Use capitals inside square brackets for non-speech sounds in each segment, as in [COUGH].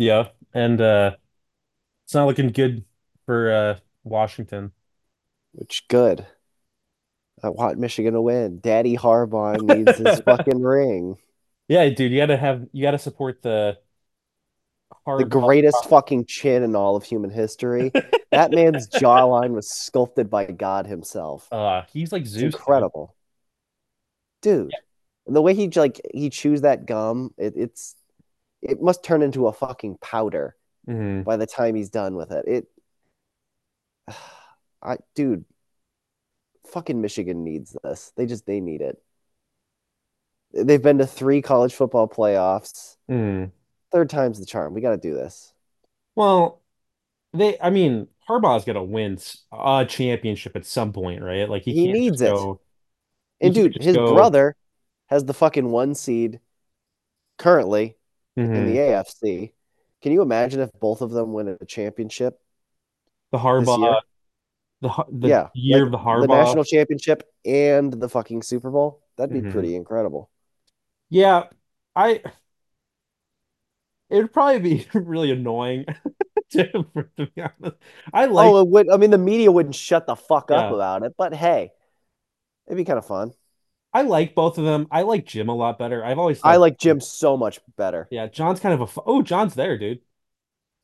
Yeah, and uh it's not looking good for uh Washington. Which good. I want Michigan to win. Daddy Harbaugh needs his [LAUGHS] fucking ring. Yeah, dude, you gotta have you gotta support the The greatest fucking chin in all of human history. [LAUGHS] That man's jawline was sculpted by God himself. Uh, he's like Zeus. dude. incredible. Dude. And the way he like he chews that gum, it, it's it must turn into a fucking powder Mhm. by the time he's done with it. It [SIGHS] I dude, fucking Michigan needs this. They just they need it. They've been to three college football playoffs. Mhm. Third time's the charm. We got to do this. Well, they. I mean, Harbaugh's gonna win a championship at some point, right? Like he He can't needs it. go. And dude, his go- brother has the fucking one seed currently in Mhm. the AFC. Can you imagine if both of them win a championship the? Harbaugh, the the yeah, year like of the the Harbaugh. national championship and the fucking Super Bowl. That'd be Mhm. pretty incredible. Yeah, I. It would probably be [LAUGHS] really annoying [LAUGHS] to, for- to be honest. I like. oh, it would. I mean, the media wouldn't shut the fuck up Yeah. about it, but hey, it'd be kind of fun. I like both of them. I like Jim a lot better. I've always I like Jim so much better. yeah, John's kind of a. Oh, John's there, dude.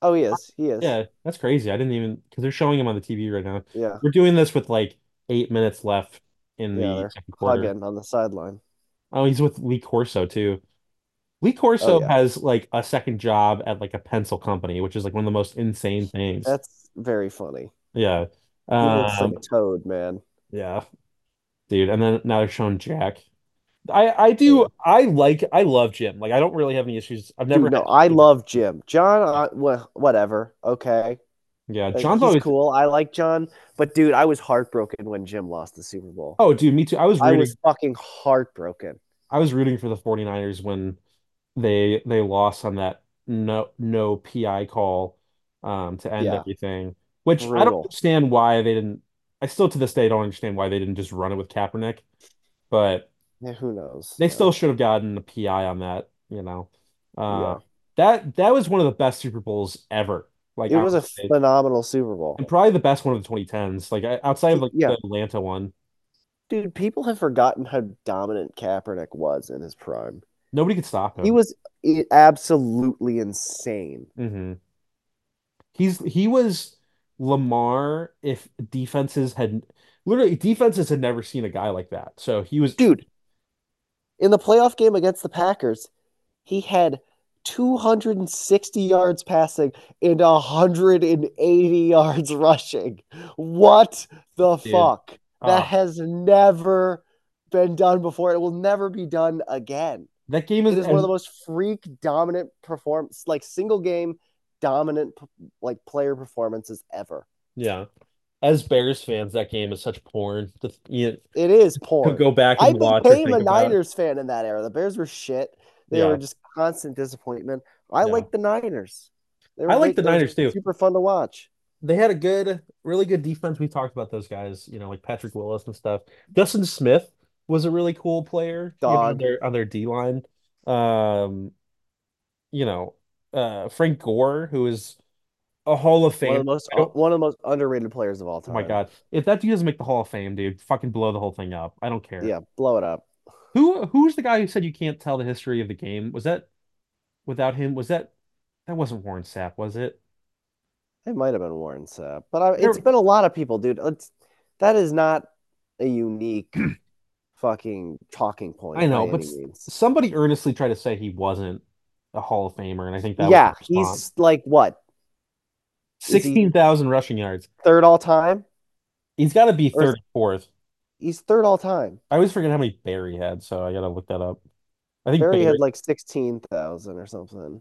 Oh, he is. He is. Yeah, that's crazy. I didn't even because they're showing him on the TV right now. Yeah. We're doing this with like eight minutes left in Yeah, the second quarter. On the sideline. Oh, he's with Lee Corso too. Lee Corso Oh, yeah. has like a second job at like a pencil company, which is like one of the most insane things. That's very funny. Yeah. He looks Um, toad, man. yeah. Dude, and then now they're showing Jack. I I do. I like I love Jim. Like I don't really have any issues. I've never Dude, no, I love Jim. John, wha- whatever. Okay. Yeah, Like, John's always cool. I like John. But, dude, I was heartbroken when Jim lost the Super Bowl. Oh, dude, me too. I was I was fucking heartbroken. I was rooting for the 49ers when they they lost on that no no PI call um to end Yeah. everything. Which I don't understand why they didn't I still to this day don't understand why they didn't just run it with Kaepernick. But Yeah, who knows? they man. still should have gotten a PI on that, you know. Uh Yeah. that that was one of the best Super Bowls ever. Like It was a phenomenal Super Bowl. and probably the best one of the 2010s. Like outside of like Yeah. the Atlanta one. Dude, people have forgotten how dominant Kaepernick was in his prime. Nobody could stop him. He was absolutely insane. hmm He's he was Lamar if defenses had literally defenses had never seen a guy like that. So he was Dude, in the playoff game against the Packers, he had 260 yards passing and 180 yards rushing. What the Dude. fuck? That uh, has never been done before. It will never be done again. that game is, is one of the most freak dominant performance, like single game dominant like player performances ever. yeah. As Bears fans, that game is such porn. You know, It is porn. go back I watch or became a. Niners fan in that era. The Bears were shit. They Yeah. were just constant disappointment. I Yeah. like the Niners. They I like the Niners, too. Super fun to watch. They had a good, really good defense. We talked about those guys, you know, like Patrick Willis and stuff. Justin Smith was a really cool player, you know, on their on their D line. Um, you know, uh, Frank Gore, who is a Hall of One of Fame. most one of the most underrated players of all time. Oh my God. If that dude doesn't make the Hall of Fame, dude, fucking blow the whole thing up. I don't care. Yeah, blow it up. Who who's the guy who said you can't tell the history of the game? Was that without him? Was that that wasn't Warren Sapp, was it? It might have been Warren Sapp, but I, it's been a lot of people, dude. It's, that is not a unique [CLEARS THROAT] fucking talking point. I know, but means. somebody earnestly tried to say he wasn't a Hall of Famer, and I think that yeah, he's like what he- 16,000 rushing yards. third all time? He's got to be Or third or fourth. He's third all time. I always forget how many Barry had, so I gotta look that up. I think Barry Barry, had like sixteen thousand or something.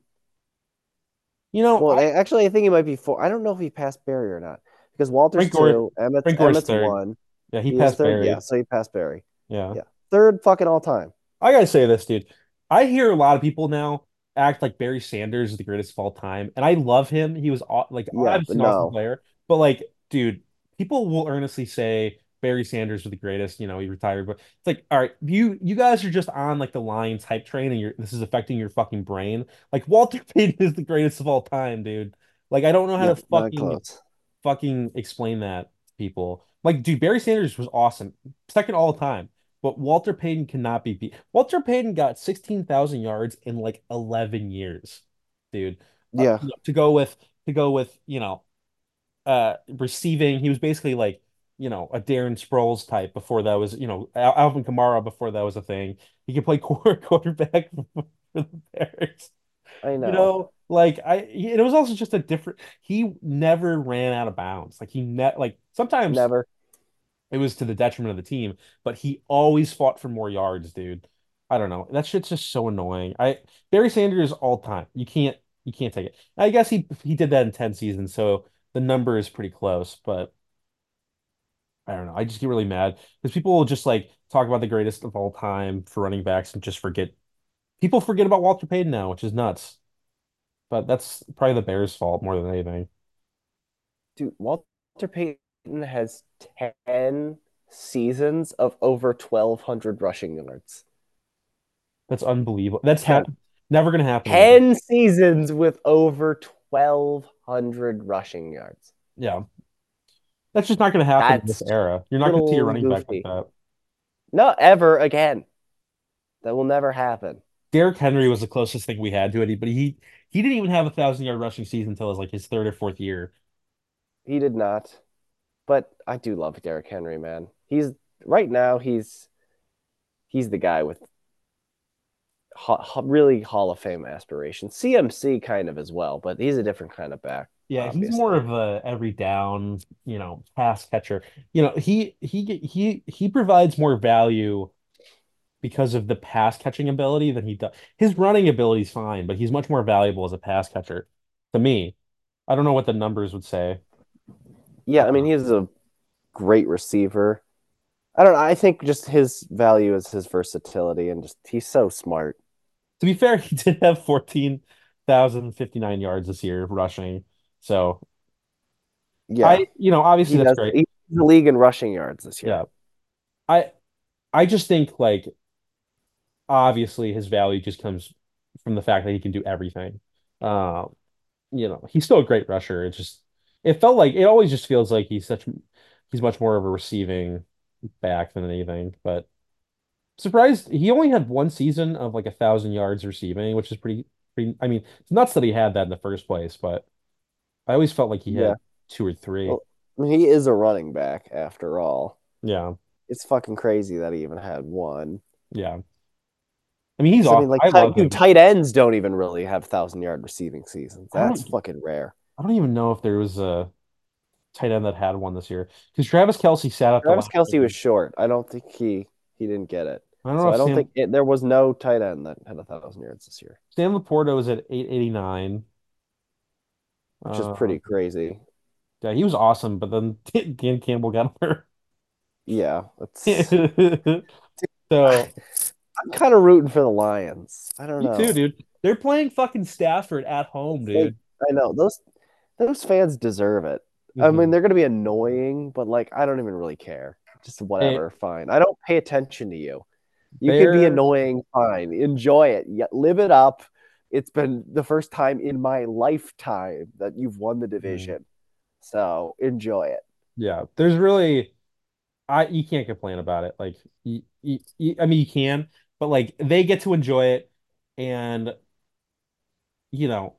you know, Well, I- actually, I think he might be four. I don't know if he passed Barry or not because Walter's Frank two, Emmitt's, Frank Emmitt's one. yeah, he He passed third. Barry. Yeah, so he passed Barry. Yeah. Yeah. Third fucking all time. I gotta say this, dude. I hear a lot of people now act like Barry Sanders is the greatest of all time, and I love him. He was like Yeah, but an awesome player, but like, dude, people will earnestly say Barry Sanders was the greatest, you know, he retired, but it's like, all right, you you guys are just on like the Lions hype train and you're this is affecting your fucking brain. Like Walter [LAUGHS] Payton is the greatest of all time, dude. Like I don't know how to fucking fucking explain that to people. Like, dude, Barry Sanders was awesome, second all time, but Walter Payton cannot be beat. Walter Payton got 16,000 yards in like 11 years, dude. Uh, Yeah, know, to go with to go with, you know, uh receiving, he was basically like, you know, a Darren Sproles type before that was, you know, Al Alvin Kamara before that was a thing. He could play [LAUGHS] quarter quarterback [LAUGHS] for the Bears. I know. You know. know, like I, it was also just a different. He never ran out of bounds. Like he net, like sometimes Never. It was to the detriment of the team, but he always fought for more yards, dude. I don't know. That shit's just so annoying. I Barry Sanders all time. You can't, you can't take it. I guess he he did that in 10 seasons, so the number is pretty close, but I don't know. I just get really mad because people will just like talk about the greatest of all time for running backs and just forget. People forget about Walter Payton now, which is nuts. But that's probably the Bears' fault more than anything. Dude, Walter Payton has 10 seasons of over 1,200 rushing yards. That's unbelievable. That's ha never gonna happen again. 10 seasons with over 1,200 rushing yards. Yeah, that's just not gonna happen in this era. You're not gonna see a running back like that. Not ever again. That will never happen. Derrick Henry was the closest thing we had to it, but he he didn't even have a thousand yard rushing season until his like his third or fourth year. He did not. But I do love Derrick Henry, man. He's right now he's he's the guy with ho- ho- really Hall of Fame aspirations. CMC kind of as well, but he's a different kind of back, Yeah, he's more of a every down, you know, pass catcher. You know, he he he he provides more value because of the pass catching ability than he does. His running ability is fine, but he's much more valuable as a pass catcher to me. I don't know what the numbers would say. Yeah, I mean Uh, he's a great receiver. I don't know. I think just his value is his versatility and just he's so smart. to be fair, [LAUGHS] he did have 14,059 yards this year rushing. So Yeah, I, you know, obviously he that's has great. he's the league in rushing yards this year. Yeah. I I just think like obviously his value just comes from the fact that he can do everything. Um, you know, he's still a great rusher. It's just it felt like it always just feels like he's such he's much more of a receiving back than anything. But surprised he only had one season of like a thousand yards receiving, which is pretty pretty. I mean, it's nuts that he had that in the first place, but I always felt like he Yeah. had two or three. Well, I mean, he is a running back after all. Yeah, It's fucking crazy that he even had one. yeah. I mean, he's 'Cause, I mean, like, I tight, love dude, tight ends don't even really have thousand yard receiving seasons. That's fucking rare. I don't even know if there was a tight end that had one this year because Travis Kelce sat out Travis Kelce was short. I don't think he he didn't get it. I don't know So I don't Sam think it, there was no tight end that had a thousand yards this year, Sam LaPorta was at 889. which is Uh, pretty crazy. yeah, he was awesome, but then [LAUGHS] Dan Campbell got hurt. Yeah, that's. [LAUGHS] So [LAUGHS] I'm kind of rooting for the Lions. I don't me too, know. dude. They're playing fucking Stafford at home, dude. I know those those fans deserve it. I mean, Mhm. they're gonna be annoying, but like, I don't even really care. Just whatever, fine. I don't pay attention to you. You can be annoying, fine. Enjoy it. Yeah, live it up. It's been the first time in my lifetime that you've won the mm, division. So enjoy it. yeah. There's really I you can't complain about it. Like you, you, you- I mean you can, but like they get to enjoy it, and you know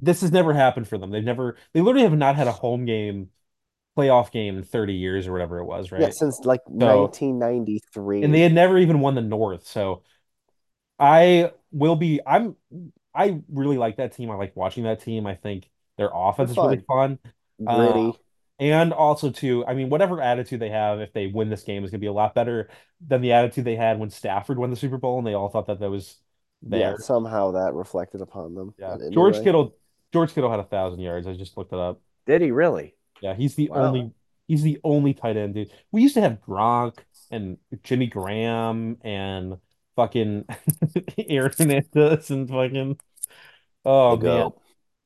this has never happened for them. They've never they literally have not had a home game playoff game in 30 years or whatever it was, right? Yeah, since like So and they had never even won the North. So I will be I'm I really like that team. I like watching that team. I think their offense is really fun, fun. Uh, and also too, I mean, whatever attitude they have, if they win this game, is gonna be a lot better than the attitude they had when Stafford won the Super Bowl, and they all thought that that was Yeah, there. somehow that reflected upon them. Yeah, George anyway, Kittle, George Kittle had a thousand yards. I just looked it up. did he really? Yeah, he's the Wow. only he's the only tight end, dude. We used to have Gronk and Jimmy Graham and fucking [LAUGHS] Aaron Hernandez and fucking oh The man, goat.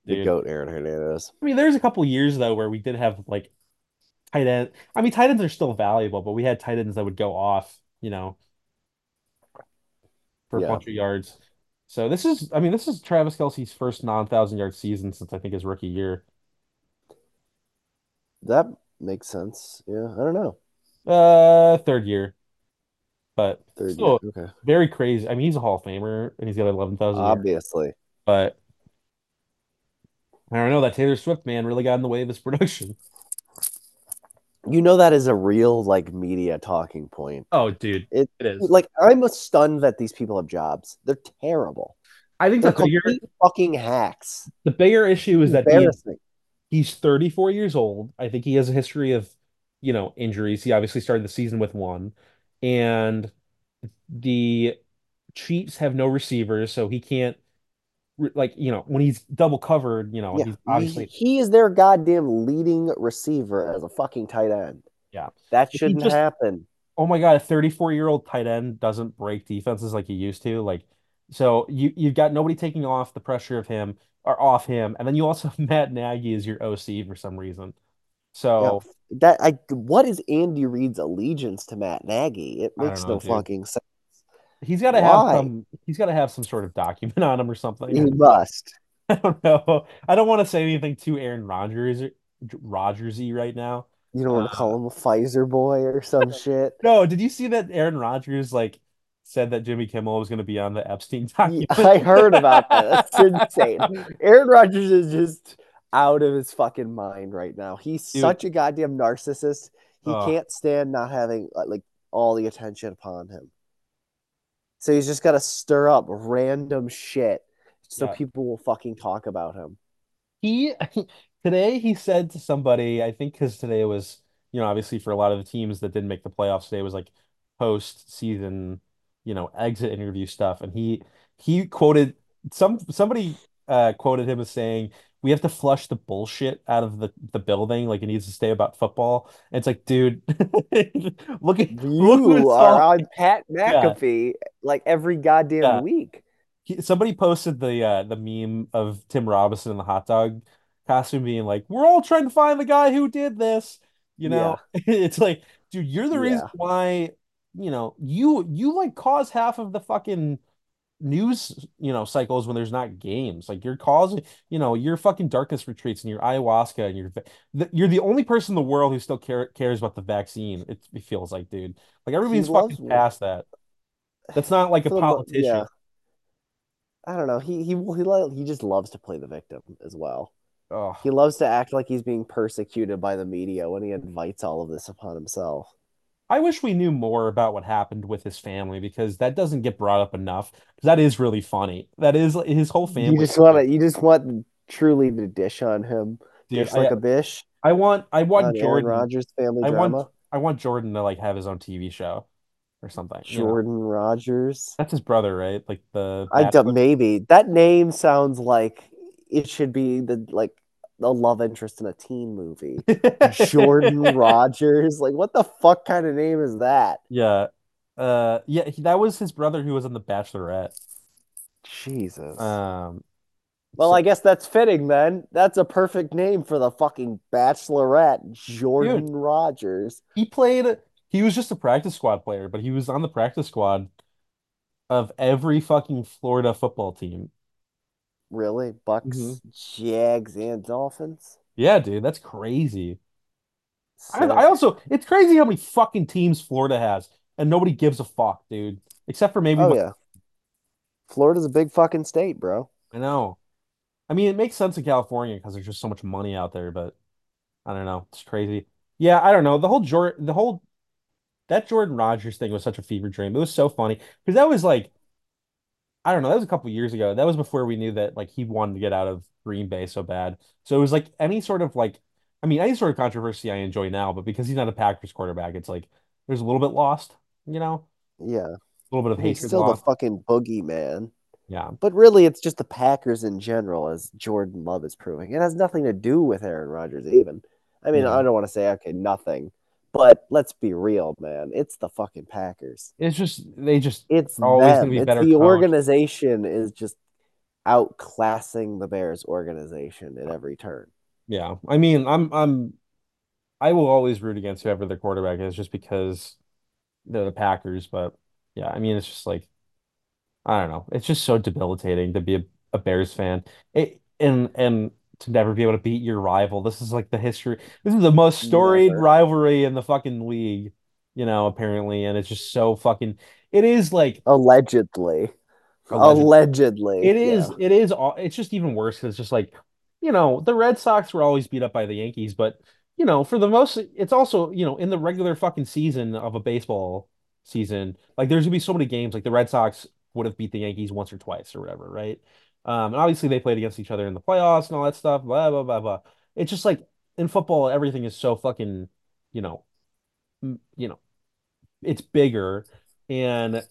The goat, Aaron Hernandez. I mean, there's a couple years though where we did have like tight end. I mean, tight ends are still valuable, but we had tight ends that would go off, you know, for a bunch of yards. So this is, I mean, this is Travis Kelce's first non-thousand yard season since I think his rookie year. that makes sense. Yeah, I don't know. Uh, third year, but Third year. still Okay. very crazy. I mean, he's a Hall of Famer and he's got 11,000 yards, Obviously. but I don't know. That Taylor Swift man really got in the way of his [LAUGHS] production. You know that is a real like media talking point. Oh, dude, It it is. like I'm stunned that these people have jobs. They're terrible. I think They're the bigger fucking hacks. the bigger issue is that he Embarrassing. he's 34 years old. I think he has a history of, you know, injuries. He obviously started the season with one, and the Chiefs have no receivers, so he can't like, you know, when he's double covered, you know, Yeah, he's he, obviously he is their goddamn leading receiver as a fucking tight end. yeah. That shouldn't just happen. oh my God, a 34 year old tight end doesn't break defenses like he used to. Like, so you you've got nobody taking off the pressure of him or off him, and then you also have [LAUGHS] Matt Nagy as your OC for some reason. Yeah, So that I what is Andy Reid's allegiance to Matt Nagy? It makes know, no dude. fucking sense. He's got to have some. He's got to have some sort of document on him or something. He must. [LAUGHS] I don't know. I don't want to say anything too Aaron Rodgers Rodgersy right now. You don't want to Uh, call him a Pfizer boy or some [LAUGHS] shit. no, did you see that Aaron Rodgers like said that Jimmy Kimmel was going to be on the Epstein [LAUGHS] document? I heard about that. That's insane. Aaron Rodgers is just out of his fucking mind right now. He's Dude. such a goddamn narcissist. He Oh. can't stand not having uh, like all the attention upon him. So he's just got to stir up random shit so Yeah. people will fucking talk about him. He [LAUGHS] today he said to somebody, I think because today was, you know, obviously for a lot of the teams that didn't make the playoffs, today was like post season, you know, exit interview stuff, and he he quoted some somebody uh quoted him as saying, "We have to flush the bullshit out of the the building, like it needs to stay about football." And it's like, dude, [LAUGHS] look at look You it's are on [LAUGHS] Pat McAfee like every goddamn Yeah. week. he, somebody posted the uh the meme of Tim Robinson in the hot dog costume being like, "We're all trying to find the guy who did this." You know, [LAUGHS] it's like, dude, you're the reason Yeah. why, you know, you you like cause half of the fucking news, you know, cycles when there's not games. Like you're causing, you know, your fucking darkness retreats and your ayahuasca and your the, you're the only person in the world who still care, cares about the vaccine. It, it feels like, dude. Like everybody's fucking past that. That's not like a [SIGHS] For the mo- politician. yeah. I don't know. He he he he just loves to play the victim as well. Ugh. He loves to act like he's being persecuted by the media when he invites all of this upon himself. I wish we knew more about what happened with his family because that doesn't get brought up enough. That is really funny. That is his whole family. You just want to you just want truly to dish on him, Dude, just like a bish I want I want Aaron Jordan. Rodgers family I drama. want I want Jordan to like have his own TV show or something. you know? Jordan Rodgers. That's his brother, right? Like the I don't, maybe that name sounds like it should be the like the love interest in a teen movie. [LAUGHS] Jordan Rodgers. Like, what the fuck kind of name is that? Yeah. Uh yeah, he, that was his brother who was on The Bachelorette. Jesus. Um well, so- I guess that's fitting then. That's a perfect name for the fucking Bachelorette, Jordan Rodgers. he played he was just a practice squad player, but he was on the practice squad of every fucking Florida football team. Really? Bucks, Mhm. Jags, and Dolphins? Yeah, dude, that's crazy. I, I also, it's crazy how many fucking teams Florida has, and nobody gives a fuck, dude. Except for maybe, oh, my- yeah. Florida's a big fucking state, bro. I know. I mean, it makes sense in California because there's just so much money out there, but I don't know. It's crazy. Yeah, I don't know. The whole Jordan, the whole that Jordan Rodgers thing was such a fever dream. It was so funny because that was like, I don't know. That was a couple years ago. That was before we knew that like he wanted to get out of Green Bay so bad. So it was like any sort of like, I mean, any sort of controversy I enjoy now, but because he's not a Packers quarterback, it's like there's a little bit lost, you know, Yeah. a little bit of He's hatred still the lost. fucking boogeyman. Yeah. But really, it's just the Packers in general, as Jordan Love is proving. It has nothing to do with Aaron Rodgers, even. I mean, Yeah. I don't want to say, okay, nothing. But let's be real, man. It's the fucking Packers. It's just they just It's Always them. be It's better the coached. organization is just outclassing the Bears organization at every turn. Yeah, I mean, I'm I'm I will always root against whoever their quarterback is just because they're the Packers. But yeah, I mean, it's just like I don't know. It's just so debilitating to be a, a Bears fan. It, and and to never be able to beat your rival. This is like the history. This is the most storied Never. rivalry in the fucking league, you know, apparently. And it's just so fucking it is like Allegedly. alleged. Allegedly. It is yeah. it is it's just even worse because it's just like, you know, the Red Sox were always beat up by the Yankees, but you know, for the most it's also, you know, in the regular fucking season of a baseball season, like there's gonna be so many games like the Red Sox would have beat the Yankees once or twice or whatever, right? Um, and obviously they played against each other in the playoffs and all that stuff, blah blah blah blah. It's just like in football, everything is so fucking, you know, you know, it's bigger and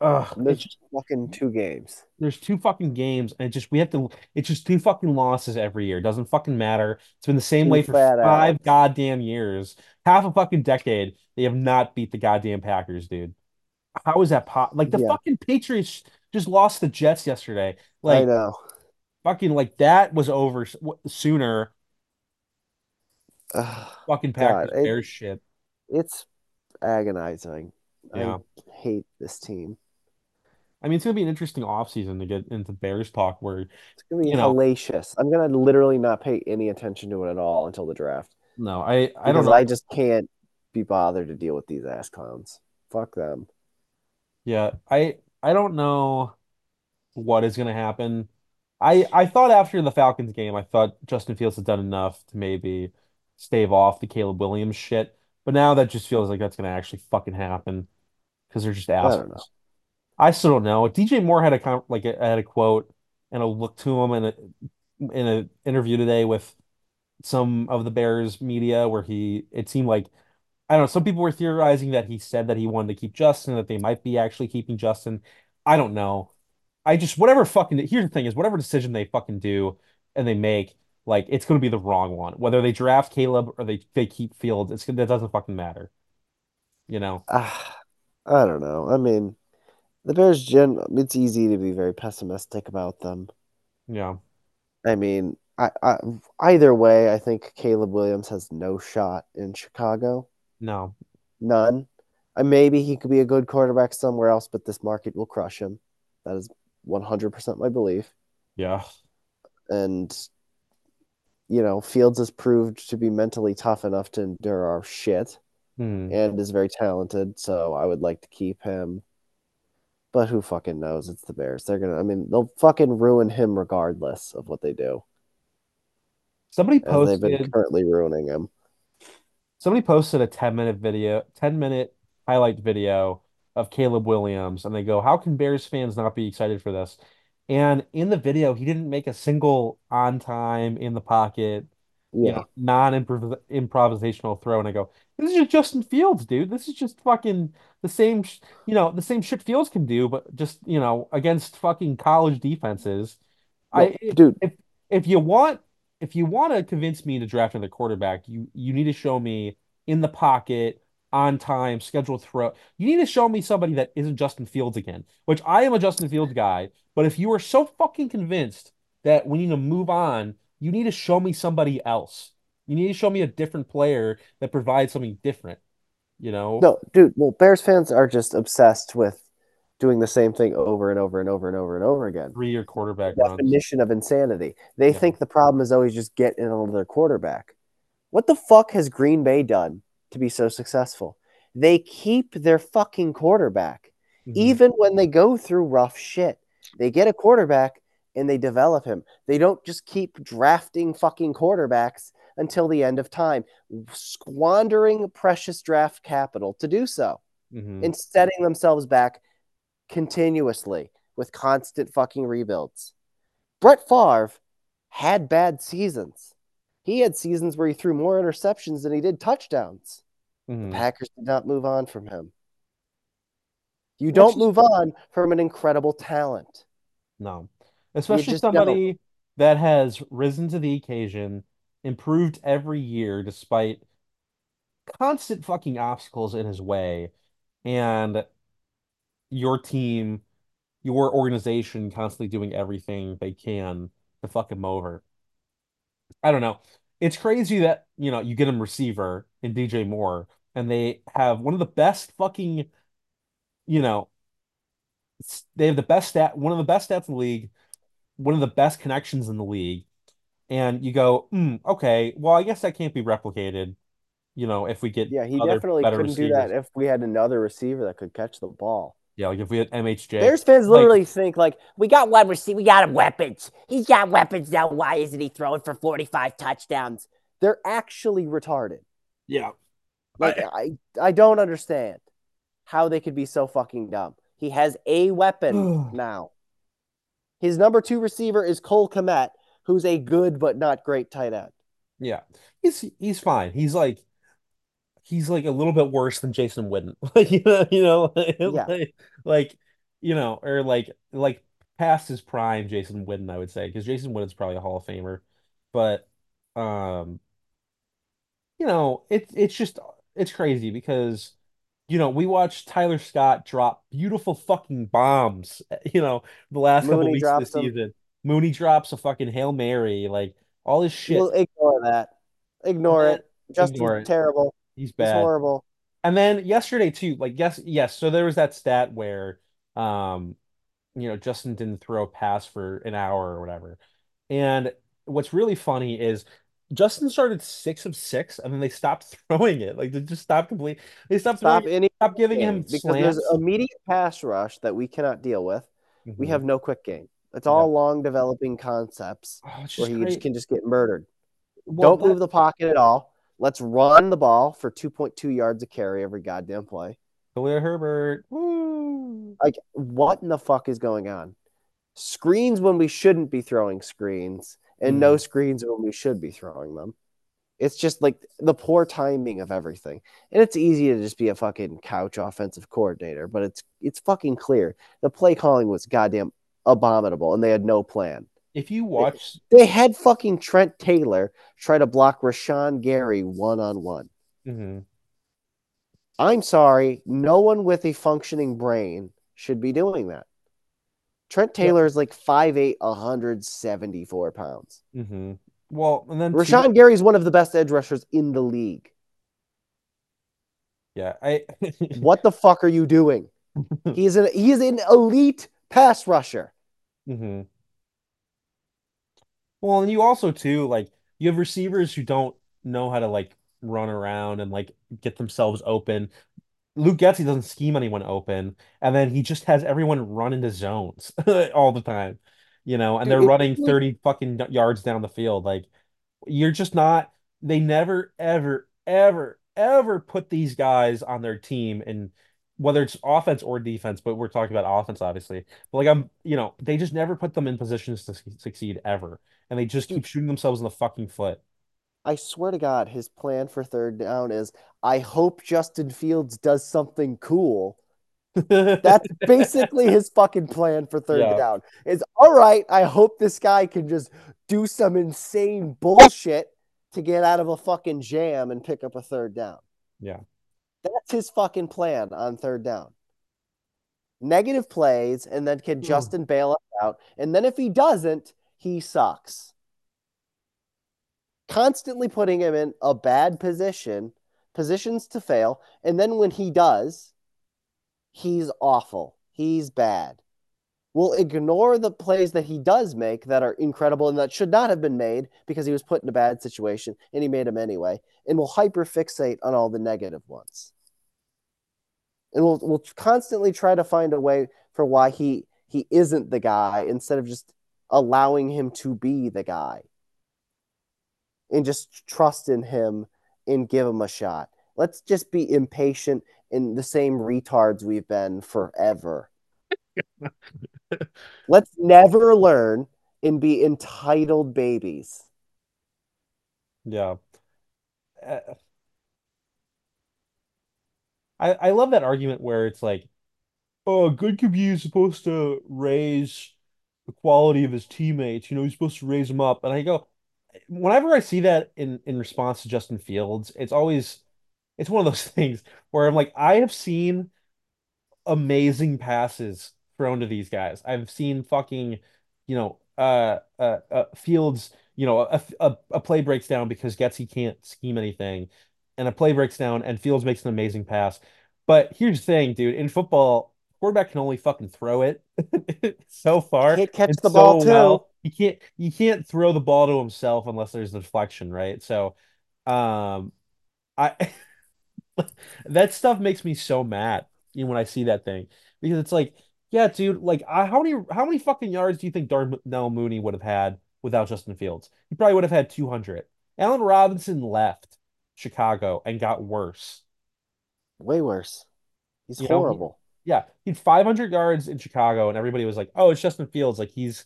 uh And it's there's fucking two games. there's two fucking games, and it just we have to. It's just two fucking losses every year. It doesn't fucking matter. It's been the same Two way for five Alex. goddamn years, half a fucking decade. They have not beat the goddamn Packers, dude. How is that pop? Like the Yeah, fucking Patriots just lost the Jets yesterday. I Like know. fucking like that was over sooner. Fucking God, Packers it Bears shit. it's agonizing. I Yeah. hate this team. I mean, it's gonna be an interesting offseason to get into Bears talk where, It's gonna be you know, hellacious. I'm gonna literally not pay any attention to it at all until the draft no, I I don't know. I just can't be bothered to deal with these ass clowns. Fuck them. Yeah, I I don't know. what is going to happen. I I thought after the Falcons game, I thought Justin Fields had done enough to maybe stave off the Caleb Williams shit. But now that just feels like that's going to actually fucking happen because they're just I don't know. I still don't know. DJ Moore had a com like a, had a quote and a look to him in a in an interview today with some of the Bears media where he it seemed like I don't know. Some people were theorizing that he said that he wanted to keep Justin, that they might be actually keeping Justin. I don't know. I just whatever fucking here's the thing is whatever decision they fucking do and they make, like it's gonna be the wrong one. Whether they draft Caleb or they they keep Fields, it's that doesn't fucking matter. You know? Ah, I don't know. I mean, the Bears gen it's easy to be very pessimistic about them. Yeah. I mean, I, I either way, I think Caleb Williams has no shot in Chicago. No. None. Uh, maybe he could be a good quarterback somewhere else, but this market will crush him. That is 100% my belief. Yeah. And, you know, Fields has proved to be mentally tough enough to endure our shit Hmm. and is very talented. So I would like to keep him. But who fucking knows? It's the Bears. They're going to, I mean, they'll fucking ruin him regardless of what they do, Somebody as they've been posted currently ruining him. Somebody posted a 10 minute video, 10 minute highlight video of Caleb Williams, and they go, How can Bears fans not be excited for this? And in the video, he didn't make a single on time in the pocket you know, non-improvisational throw, and I go, this is just Justin Fields, dude. This is just fucking the same, sh- you know, the same shit Fields can do, but just, you know, against fucking college defenses. I dude, if if you want if you want to convince me to draft another quarterback, you you need to show me in the pocket, on time, scheduled throw. You need to show me somebody that isn't Justin Fields again, which I am a Justin Fields guy. But if you are so fucking convinced that we need to move on, you need to show me somebody else. You need to show me a different player that provides something different, you know? No, dude, well, Bears fans are just obsessed with doing the same thing over and over and over and over and over again. Three-year quarterback The runs. definition of insanity. They Yeah. think the problem is always just getting another quarterback. What the fuck has Green Bay done to be so successful? They keep their fucking quarterback. Mhm. Even when they go through rough shit, they get a quarterback and they develop him. They don't just keep drafting fucking quarterbacks until the end of time, squandering precious draft capital to do so Mhm. and setting themselves back continuously with constant fucking rebuilds. Brett Favre had bad seasons. He had seasons where he threw more interceptions than he did touchdowns. Mhm. Packers did not move on from him. You Which don't move on from an incredible talent. No. Especially somebody that has risen to the occasion, improved every year despite constant fucking obstacles in his way, and your team, your organization constantly doing everything they can to fuck him over. I don't know. it's crazy that, you know, you get him receiver in DJ Moore and they have one of the best fucking, you know, they have the best stat, one of the best stats in the league, one of the best connections in the league. And you go, hmm, okay, well, I guess that can't be replicated, you know, if we get Yeah, he other definitely couldn't do that if we had another receiver that could catch the ball. Yeah, like if we had MHJ. Bears fans Like, literally think like we got one receiver, we got him weapons. He's got weapons now. Why isn't he throwing for 45 touchdowns? They're actually retarded. yeah. Like I I don't understand how they could be so fucking dumb. He has a weapon [SIGHS] now. His number two receiver is Cole Kmet, who's a good but not great tight end. yeah. He's he's fine. He's like he's like a little bit worse than Jason Witten. [LAUGHS] Like you know, you know, Yeah. like, like you know, or like like past his prime Jason Witten, I would say, because Jason Witten's probably a Hall of Famer. But um, you know, it's it's just it's crazy because you know, we watched Tyler Scott drop beautiful fucking bombs, [LAUGHS] you know, the last couple Mooney weeks of the season. Mooney drops a fucking Hail Mary, like all this We'll shit. ignore that. Ignore it. Justin's it. terrible. He's He's bad. horrible. And then yesterday too, like yes, yes. So there was that stat where, um, you know, Justin didn't throw a pass for an hour or whatever. And what's really funny is Justin started six of six, and then they stopped [LAUGHS] throwing it. Like they just stopped completely. They stopped Stop it, any stopped giving him because there's immediate pass rush that we cannot deal with. We hmm have no quick game. It's Yeah. all long developing concepts Oh, where he just can just get murdered. Well, Don't that move the pocket at all. Let's run the ball for 2.2 yards a carry every goddamn play. Khalil Herbert. Woo. Like, what in the fuck is going on? Screens when we shouldn't be throwing screens, and no Mhm. screens when we should be throwing them. It's just like the poor timing of everything. And it's easy to just be a fucking couch offensive coordinator, but it's it's fucking clear. The play calling was goddamn abominable and they had no plan. If you watch, they had fucking Trent Taylor try to block Rashan Gary one on one. I'm sorry, no one with a functioning brain should be doing that. Trent Yeah. Taylor is like 5'8, 174 pounds. Mhm. Well, and then two, Rashan Gary is one of the best edge rushers in the league. yeah, I [LAUGHS] What the fuck are you doing? [LAUGHS] He's an he is an elite pass rusher. Mhm. Well, and you also too like you have receivers who don't know how to like run around and like get themselves open. Luke Getsy doesn't scheme anyone open, and then he just has everyone run into zones [LAUGHS] all the time, you know, and they're running really 30 fucking yards down the field. Like you're just not, they never, ever, ever, ever put these guys on their team and whether it's offense or defense, but we're talking about offense, obviously. But like I'm, you know, they just never put them in positions to succeed ever. And they just keep shooting themselves in the fucking foot. I swear to God, his plan for third down is I hope Justin Fields does something cool. That's basically his [LAUGHS] fucking plan for third Yeah, down. Is all right, I hope this guy can just do some insane bullshit to get out of a fucking jam and pick up a third down. yeah. That's his fucking plan on third down. Negative plays, and then can hmm. Justin bail us out? And then if he doesn't, he sucks. Constantly putting him in a bad position, positions to fail. And then when he does, he's awful. He's bad. We'll ignore the plays that he does make that are incredible and that should not have been made because he was put in a bad situation and he made them anyway. And we'll hyperfixate on all the negative ones. And we'll we'll constantly try to find a way for why he he isn't the guy instead of just allowing him to be the guy and just trust in him and give him a shot. Let's just be impatient and the same retards we've been forever. [LAUGHS] Let's never learn and be entitled babies. Yeah. Uh, I I love that argument where it's like, oh, good QB is supposed to raise the quality of his teammates. You know, he's supposed to raise them up. And I go, whenever I see that in in response to Justin Fields, it's always it's one of those [LAUGHS] things where I'm like, I have seen amazing passes thrown to these guys. I've seen fucking, you know, uh, uh, uh Fields you know, a, a, a play breaks down because Getsy can't scheme anything, and a play breaks down and Fields makes an amazing pass. But here's the thing, dude. In football, quarterback can only fucking throw it [LAUGHS] so far Can't catch the ball too. well. He can't you can't throw the ball to himself unless there's a deflection, right? So, um, I [LAUGHS] that stuff makes me so mad, you know, when I see that thing because it's like, yeah, dude, like I, how many how many fucking yards do you think Darnell Mooney would have had without Justin Fields? He probably would have had 200. Allen Robinson left Chicago and got worse. Way worse. He's You know, he, horrible. yeah, he had 500 yards in Chicago, and everybody was like, "Oh, it's Justin Fields. Like he's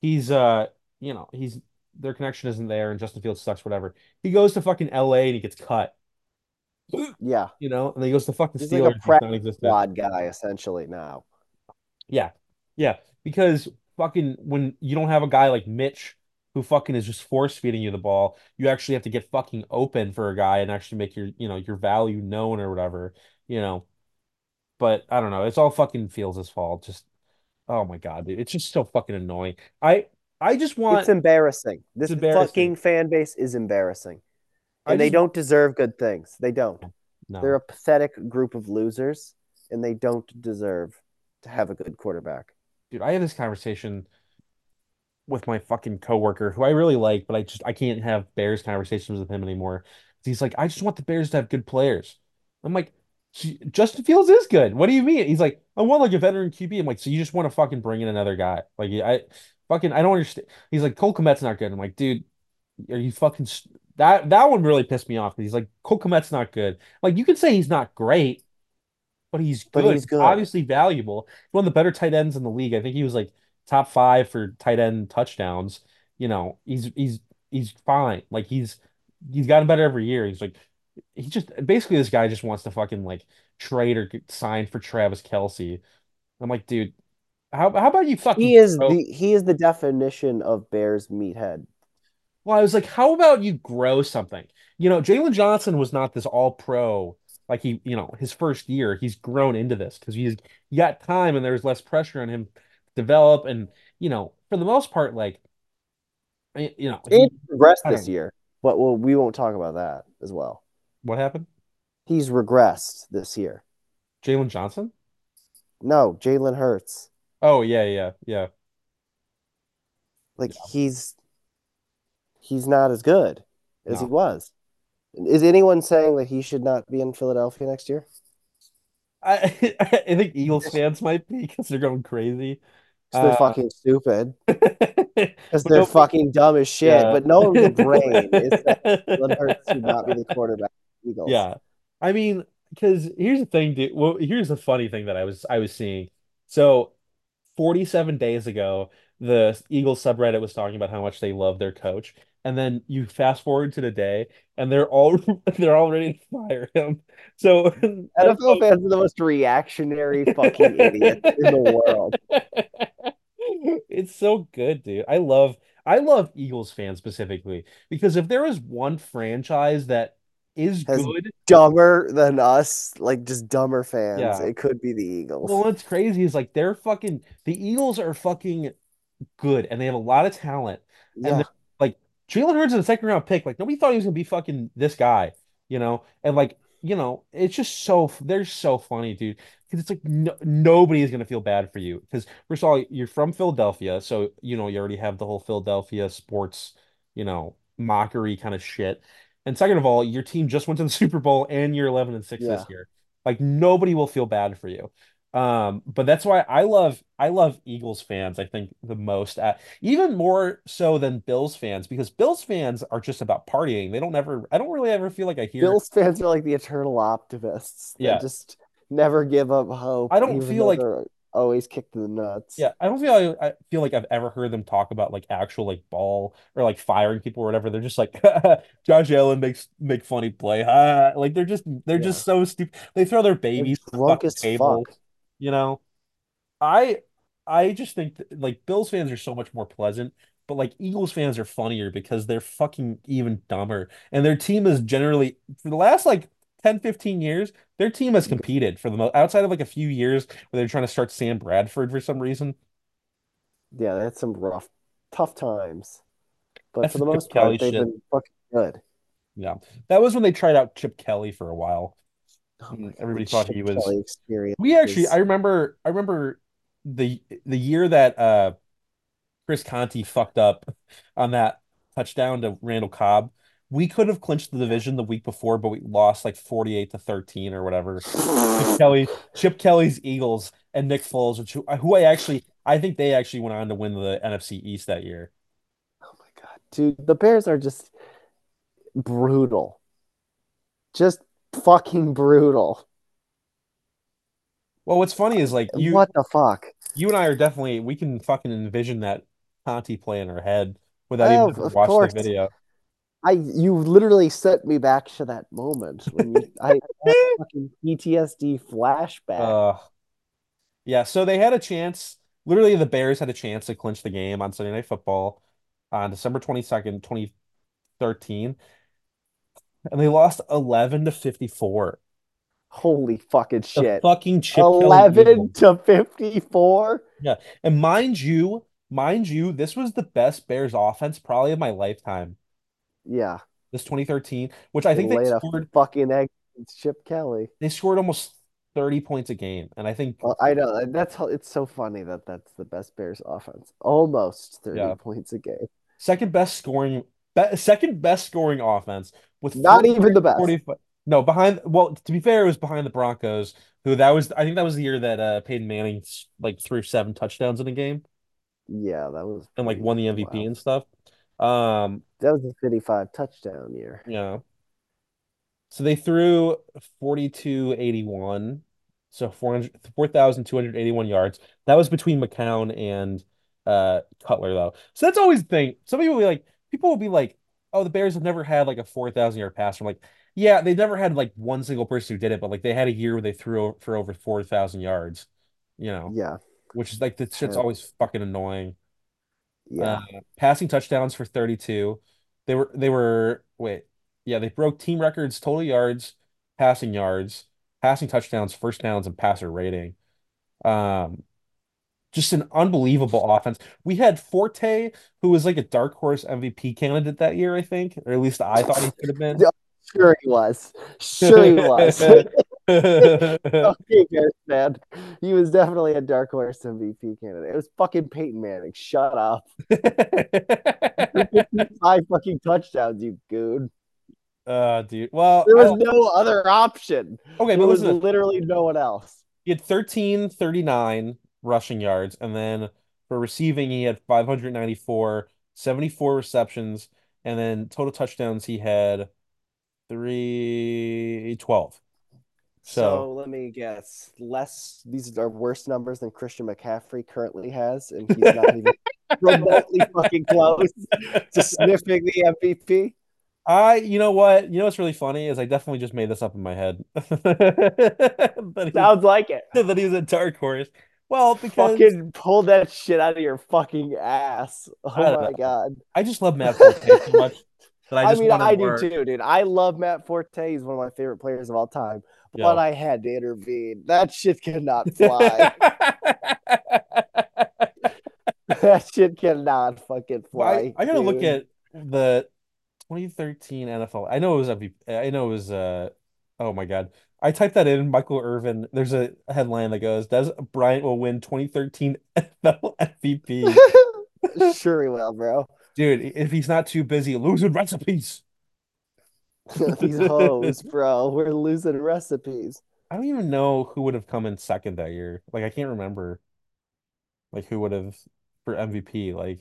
he's uh, you know, he's their connection isn't there, and Justin Fields sucks, whatever." He goes to fucking LA and he gets cut. Yeah. You know, and then he goes to fucking He's like a Steelers. He's practice non-existent. squad guy essentially now. Yeah. Yeah. Because fucking when you don't have a guy like Mitch who fucking is just force feeding you the ball, you actually have to get fucking open for a guy and actually make your, you know, your value known or whatever, you know. But I don't know. It's all fucking Fields' fault. Just oh my God, dude. It's just so fucking annoying. I I just want It's embarrassing. it's This embarrassing. fucking fan base is embarrassing. And they just want don't deserve good things. They don't. They're a pathetic group of losers and they don't deserve to have a good quarterback. Dude, I had this conversation with my fucking coworker who I really like, but I just I can't have Bears conversations with him anymore. He's like, I just want the Bears to have good players. I'm like, Justin Fields is good. What do you mean? He's like, I want like a veteran QB. I'm like, so you just want to fucking bring in another guy? Like, I fucking I don't understand. He's like, Cole Kmet's not good. I'm like, dude, are you fucking that that one really pissed me off he's like, Cole Kmet's not good. Like, you can say he's not great, but he's good. he's He's good. obviously valuable. One of the better tight ends in the league. I think he was like top five for tight end touchdowns. You know, he's he's he's fine. Like he's he's gotten better every year. He's like he just basically this guy just wants to fucking like trade or sign for Travis Kelce. I'm like, dude, how how about you fucking He is grow? the he is the definition of Bears meathead. Well, I was like, how about you grow something? You know, Jalen Johnson was not this all pro like he, you know, his first year. He's grown into this because he's he got time and there's less pressure on him to develop. And, you know, for the most part, like, eh, you know, he, regressed this know. year. But well, we won't talk about that as well. What happened? He's regressed this year. Jalen Johnson? No, Jalen Hurts. Oh, yeah, yeah, yeah. Like he's he's not as good as he was. Is anyone saying that he should not be in Philadelphia next year? I [LAUGHS] I think Eagles fans might be because they're going crazy. Because they're Uh, fucking stupid. [LAUGHS] Because they're no, fucking dumb as shit. yeah. But no one with a brain is Jalen Hurts should not be the quarterback the Eagles. Yeah. I mean, because here's the thing, dude. Well, here's the funny thing that I was I was seeing. So 47 days ago, the Eagles subreddit was talking about how much they love their coach. And then you fast forward to the day and they're all [LAUGHS] they're all ready to fire him. So I don't NFL fans are the most reactionary fucking idiots in the world. [LAUGHS] It's so good, dude. I love I love Eagles fans specifically because if there is one franchise that is Has good, dumber than us, like just dumber fans, yeah. it could be the eagles Well, what's crazy is like they're fucking the Eagles are fucking good and they have a lot of talent. And they're Yeah. like Jalen Hurts is a second round pick. Like nobody thought he was gonna be fucking this guy, you know? And like, you know, it's just so they're so funny, dude. Because it's like no, nobody is gonna feel bad for you. Because first of all, you're from Philadelphia, so you know you already have the whole Philadelphia sports, you know, mockery kind of shit. And second of all, your team just went to the [LAUGHS] Super Bowl and you're 11 and 6 Yeah. this year. Like nobody will feel bad for you. Um, but that's why I love I love Eagles fans, I think the most at even more so than Bills fans, because Bills fans are just about partying. They don't ever I don't really ever feel like I hear Bills fans are like the eternal optimists that yeah. just never give up hope. I don't feel like always kicked in the nuts. yeah, I don't feel like I feel like I've ever heard them talk about like actual like ball or like firing people or whatever. They're just like [LAUGHS] Josh Allen makes make funny play. Ah, [LAUGHS] like they're just they're Yeah. just so stupid. They throw their babies at the drunk as fuck. You know. I I just think that, like Bills fans are so much more pleasant, but like Eagles fans are funnier because they're fucking even dumber. And their team is generally for the last like 10, 15 years, their team has competed for the most outside of like a few years where they're trying to start Sam Bradford for some reason. Yeah, they had some rough, tough times. but That's for the Chip most Kelly part, they've shit. been fucking good. Yeah. That was when they tried out Chip Kelly for a while. Oh my And god, the everybody thought he was experience we actually I remember I remember the the year that uh Chris Conte fucked up on that touchdown to Randall Cobb. We could have clinched the division the week before, but we lost like 48 to 13 or whatever. Chip [LAUGHS] Kelly, Chip Kelly's Eagles and Nick Foles, which who I actually I think they actually went on to win the NFC East that year. Oh my God, dude, the Bears are just brutal. Just fucking brutal. Well, what's funny is like you What the fuck? you and I are definitely we can fucking envision that Conte play in our head without even Of, ever watching the video. I you literally sent me back to that moment when you I had a [LAUGHS] fucking PTSD flashback. Uh, yeah, so they had a chance. Literally, the Bears had a chance to clinch the game on Sunday Night Football on December 22nd, 2013, and they lost 11 to 54. Holy fucking The shit. fucking Chip 11 to 54? Yeah, and mind you, mind you, this was the best Bears offense probably of my lifetime. Yeah. This 2013, which I think they scored, fucking egg Chip Kelly. they scored almost 30 points a game, and I think Well, I know that's how it's so funny that that's the best Bears offense. Almost 30 Yeah. points a game. second best scoring, be, second best scoring offense with Not even the best. 45 No, behind. Well, to be fair, it was behind the Broncos, who that was. I think that was the year that uh, Peyton Manning like threw seven touchdowns in a game Yeah, that was and like won the MVP and stuff. Um, That was a 55 touchdown year. yeah. So they threw 4281, so 400 4,281 yards. That was between McCown and uh Cutler though. So that's always the thing. Some people will be like, people will be like, oh, the Bears have never had like a 4,000 yard passer. I'm like, yeah, they've never had like one single person who did it, but like they had a year where they threw for over 4,000 yards, you know, Yeah. which is like the shit's Yeah. always fucking annoying. Yeah. Uh, passing touchdowns for 32. They were they were wait. Yeah, they broke team records, total yards, passing yards, passing touchdowns, first downs, and passer rating. Um, just an unbelievable offense. We had Forte, who was like a dark horse MVP candidate that year, I think, or at least I thought he could have been. [LAUGHS] Sure he was. Sure he was. [LAUGHS] [LAUGHS] okay, Bears fan. He was definitely a dark horse MVP candidate. It was fucking Peyton Manning. Shut up. Five fucking touchdowns, you goon. Uh, dude. Well, There was no other option. okay, There was literally no one else. he had 13, 39 rushing yards, and then for receiving, he had 594, 74 receptions, and then total touchdowns, he had 312. So, So- let me guess. Less these are worse numbers than Christian McCaffrey currently has, and he's not even [LAUGHS] remotely fucking close to sniffing the MVP. I, you know what? You know what's really funny is I definitely just made this up in my head. [LAUGHS] he, Sounds like it. [LAUGHS] that he was a dark horse. Well, because Fucking pull that shit out of your fucking ass. Oh my god. I just love Matt Forte so much that I [LAUGHS] I, mean, I more. do too, dude. I love Matt Forte. He's one of my favorite players of all time. But Yeah. I had to intervene. That shit cannot fly. [LAUGHS] [LAUGHS] that shit cannot fucking fly. I, I gotta look at the 2013 NFL. I know it was MVP. I know it was uh oh my God. I typed that in, Michael Irvin. There's a headline that goes, "Dez Bryant will win 2013 NFL MVP. [LAUGHS] [LAUGHS] sure he will, bro. Dude, if he's not too busy losing recipes. [LAUGHS] These hoes, bro. We're losing recipes. I don't even know who would have come in second that year. Like I can't remember like who would have for MVP. Like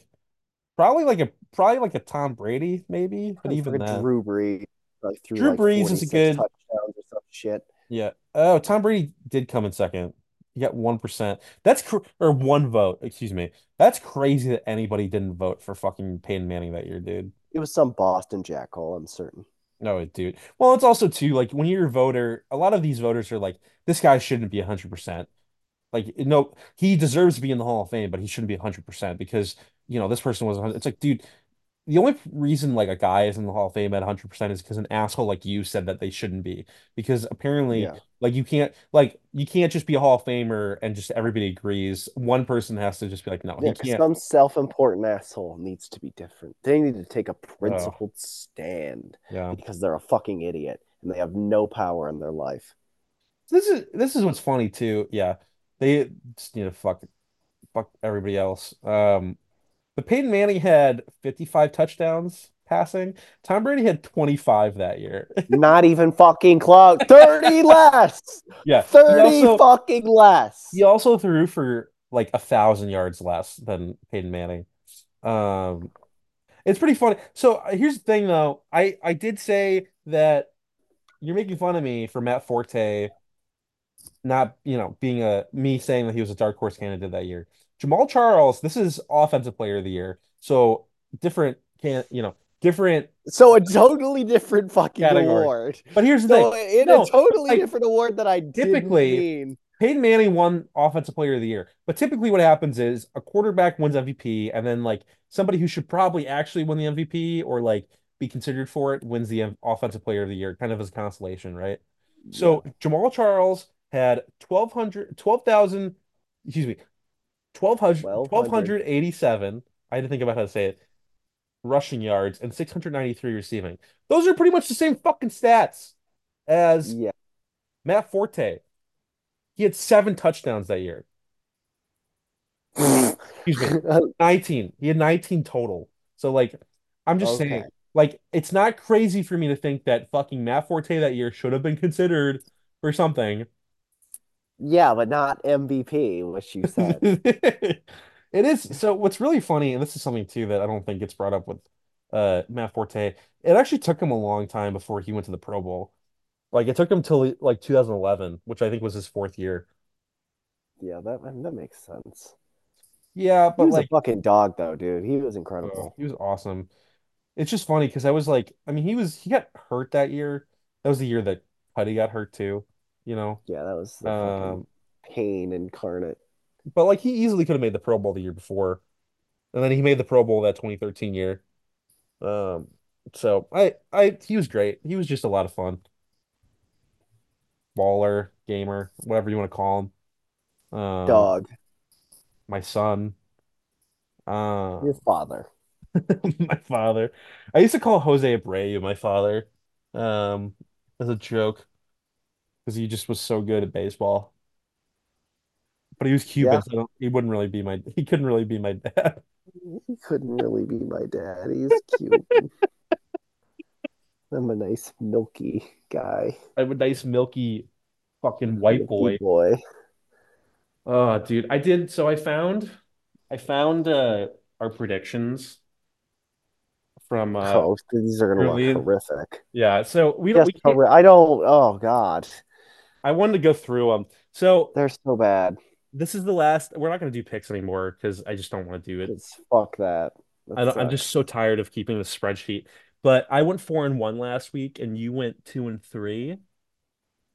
probably like a probably like a Tom Brady, maybe, but even that. Drew Brees, like Drew like Brees is a good- touchdowns shit. Yeah. Oh, Tom Brady did come in second. He got 1%. That's cr or one vote, excuse me. That's crazy that anybody didn't vote for fucking Peyton Manning that year, dude. It was some Boston jackhole, I'm certain. No, dude. Well, it's also too like when you're a voter, a lot of these voters are like, this guy shouldn't be 100%. Like, no, he deserves to be in the Hall of Fame, but he shouldn't be 100% because, you know, this person was 100. It's like, dude, the only reason like a guy is in the Hall of Fame at 100% is because an asshole like you said that they shouldn't be. Because apparently, Yeah. like you can't like you can't just be a Hall of Famer and just everybody agrees. One person has to just be like, no, Yeah, he can't. some self-important asshole needs to be different. They need to take a Oh, principled stand yeah. because they're a fucking idiot and they have no power in their life. This is this is what's funny too. Yeah, they just need to fuck fuck everybody else. Um, but Peyton Manning had 55 touchdowns passing. Tom Brady had 25 that year. [LAUGHS] Not even fucking close. 30 [LAUGHS] less. Yeah, 30 also fucking less. he also threw for like a thousand yards less than Peyton Manning. Um, it's pretty funny. So uh, here's the thing, though. I I did say that you're making fun of me for Matt Forte not, you know, being a me saying that he was a dark horse candidate that year. Jamaal Charles, this is offensive player of the year. So different can, you know, different So a totally different fucking category. award. But here's the So thing. in No, a totally like different award that I didn't typically mean. Peyton Manning won offensive player of the year. But typically what happens is a quarterback wins MVP and then like somebody who should probably actually win the MVP or like be considered for it wins the offensive player of the year, kind of as a consolation, right? Yeah. So Jamaal Charles had 1200 12,000 excuse me 1200 1200. 1287 I had to think about how to say it rushing yards and 693 receiving. Those are pretty much the same fucking stats as Yeah. Matt Forte. He had seven touchdowns that year. Excuse me, [LAUGHS] 19. He had 19 total. So like I'm just Okay. saying, like it's not crazy for me to think that fucking Matt Forte that year should have been considered for something. Yeah, but not MVP, which you said. [LAUGHS] It is. So what's really funny, and this is something too that I don't think gets brought up with uh Matt Forte, it actually took him a long time before he went to the Pro Bowl. Like it took him till like 2011, which I think was his fourth year. Yeah, that that makes sense. Yeah, He but was a like fucking dog though, dude. He was incredible. he was awesome. It's just funny because I was like, I mean, he was he got hurt that year. That was the year that Putty got hurt too, you know. Yeah, that was the Um, pain incarnate. but like he easily could have made the Pro Bowl the year before, and then he made the Pro Bowl that 2013 year. Um, so I I he was great. He was just a lot of fun. Baller, gamer, whatever you want to call him. Um, Dog, my son. Uh, your father. [LAUGHS] my father. I used to call Jose Abreu my father, um, as a joke because he just was so good at baseball. But he was Yeah, Cuban, so he wouldn't really be my [LAUGHS] he couldn't really be my dad. he couldn't really be my dad. He's cute. [LAUGHS] I'm a nice milky guy. I have a nice milky fucking white Milky boy. boy. Oh, dude, I did. So I found I found uh our predictions from uh Oh, these are gonna look early. horrific. Yeah, so we don't Yes, we. I don't. Oh God, I wanted to go through them. So they're so bad. this is the last. We're not going to do picks anymore because I just don't want to do it. It's fuck that. That I don't, I'm just so tired of keeping the spreadsheet. But I went four and one last week, and you went two and three.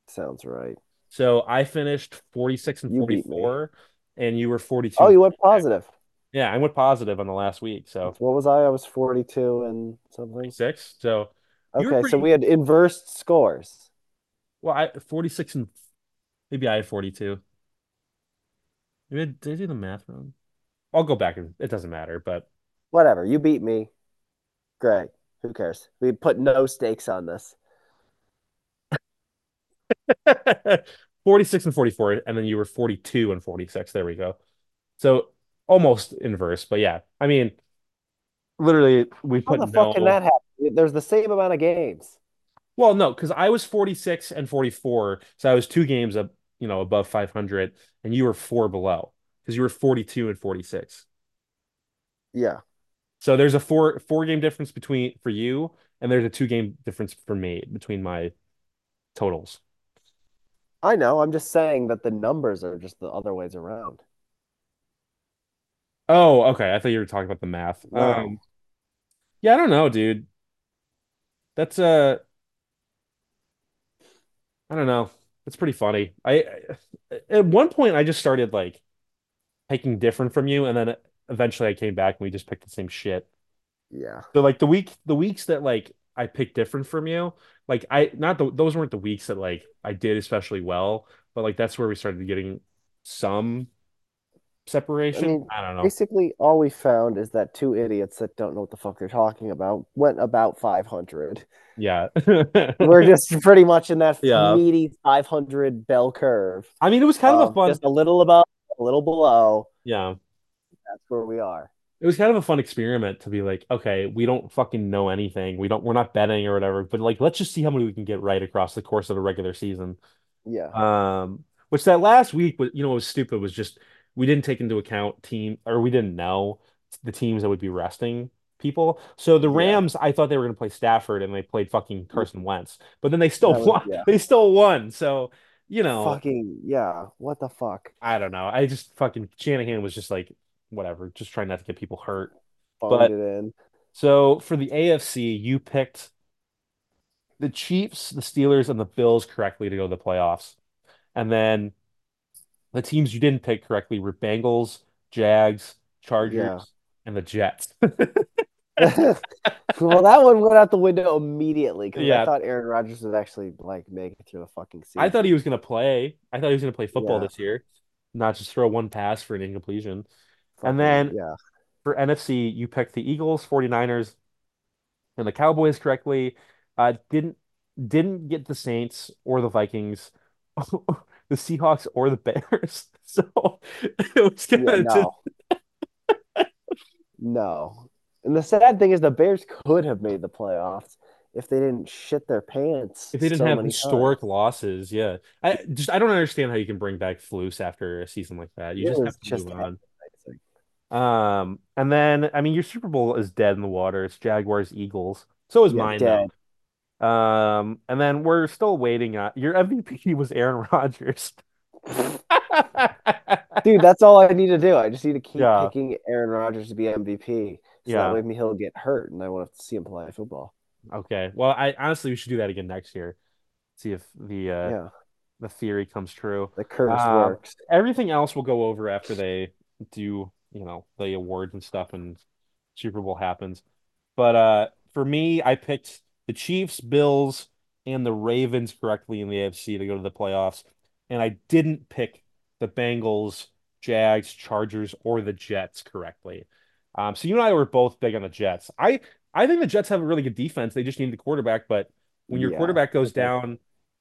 Sounds right. So I finished 46 and You 44, and you were 42. Oh, you went positive. Yeah, I went positive on the last week. So What was I? I was 42 and something. six. So Okay, so we had inverse scores. Well. I 46 and maybe I had 42. Maybe I, did I do the math wrong? I'll go back and it doesn't matter. But Whatever. You beat me. Great. Who cares? We put no stakes on this. [LAUGHS] 46 and 44, and then you were 42 and 46. There we go. So almost inverse, but yeah. I mean, literally, we How put the fuck can that happen? There's the same amount of games. Well, no, because I was 46 and 44, so I was two games up, you know, above 500, and you were four below because you were 42 and 46. Yeah. So there's a four four game difference between for you, and there's a two game difference for me between my totals. I know. I'm just saying that the numbers are just the other ways around. Oh, okay. I thought you were talking about the math. No. Um, yeah, I don't know, dude. That's uh, I don't know. It's pretty funny. I I- at one point I just started like picking different from you, and then eventually I came back and we just picked the same shit. Yeah. So like the week the weeks that like I picked different from you, like I not the, those weren't the weeks that like I did especially well, but like that's where we started getting some I separation. mean, I don't know. basically all we found is that two idiots that don't know what the fuck they're talking about went about 500. Yeah. [LAUGHS] We're just pretty much in that Yeah. meaty 500 bell curve. I mean, it was kind of a Um, fun, just a little above, a little below. yeah. That's where we are. It was kind of a fun experiment to be like, okay, we don't fucking know anything. We don't, we're not betting or whatever, but like, let's just see how many we can get right across the course of a regular season. Yeah. Um, which that last week was, you know, was stupid was just we didn't take into account team or we didn't know the teams that would be resting people. So the Yeah. Rams, I thought they were going to play Stafford and they played fucking mm-hmm. Carson Wentz, but then they still was- won. yeah. [LAUGHS] They still won. So, you know, Fucking yeah. What the fuck? I don't know. I just fucking Shanahan was just like, whatever, just trying not to get people hurt. But-. So for the AFC, you picked the Chiefs, the Steelers, and the Bills correctly to go to the playoffs. And then the teams you didn't pick correctly were Bengals, Jags, Chargers, Yeah. and the Jets. [LAUGHS] well, that one went out the window immediately because Yeah. I thought Aaron Rodgers would actually like make it through the fucking season. I thought he was going to play. I thought he was going to play football Yeah. this year, not just throw one pass for an incompletion. Fucking- then- yeah, For NFC, you picked the Eagles, 49ers, and the Cowboys correctly. Uh, didn't didn't get the Saints or the Vikings, [LAUGHS] the Seahawks or the Bears. [LAUGHS] So [LAUGHS] it was Yeah, gonna just no, [LAUGHS] no. And the sad thing is, the Bears could have made the playoffs if they didn't shit their pants. if they didn't so have historic times. losses, yeah. I just I don't understand how you can bring back Flus after a season like that. You It just have to just move on. Um, and then I mean your Super Bowl is dead in the water. It's Jaguars, Eagles. So is Yeah, mine dead. Um, and then we're still waiting on your MVP [LAUGHS] was Aaron Rodgers. [LAUGHS] Dude, that's all I need to do. I just need to keep Yeah. picking Aaron Rodgers to be MVP. So Yeah. that way he'll get hurt and I won't have to see him play football. Okay. Well, I honestly we should do that again next year. See if the uh yeah. the theory comes true. The curse Um, works. Everything else we'll go over after they do, you know, the awards and stuff and Super Bowl happens. But uh for me, I picked the Chiefs, Bills, and the Ravens correctly in the AFC to go to the playoffs. And I didn't pick the Bengals, Jags, Chargers, or the Jets correctly. Um, so you and I were both big on the Jets. I I think the Jets have a really good defense. They just need the quarterback, but when your Yeah. quarterback goes down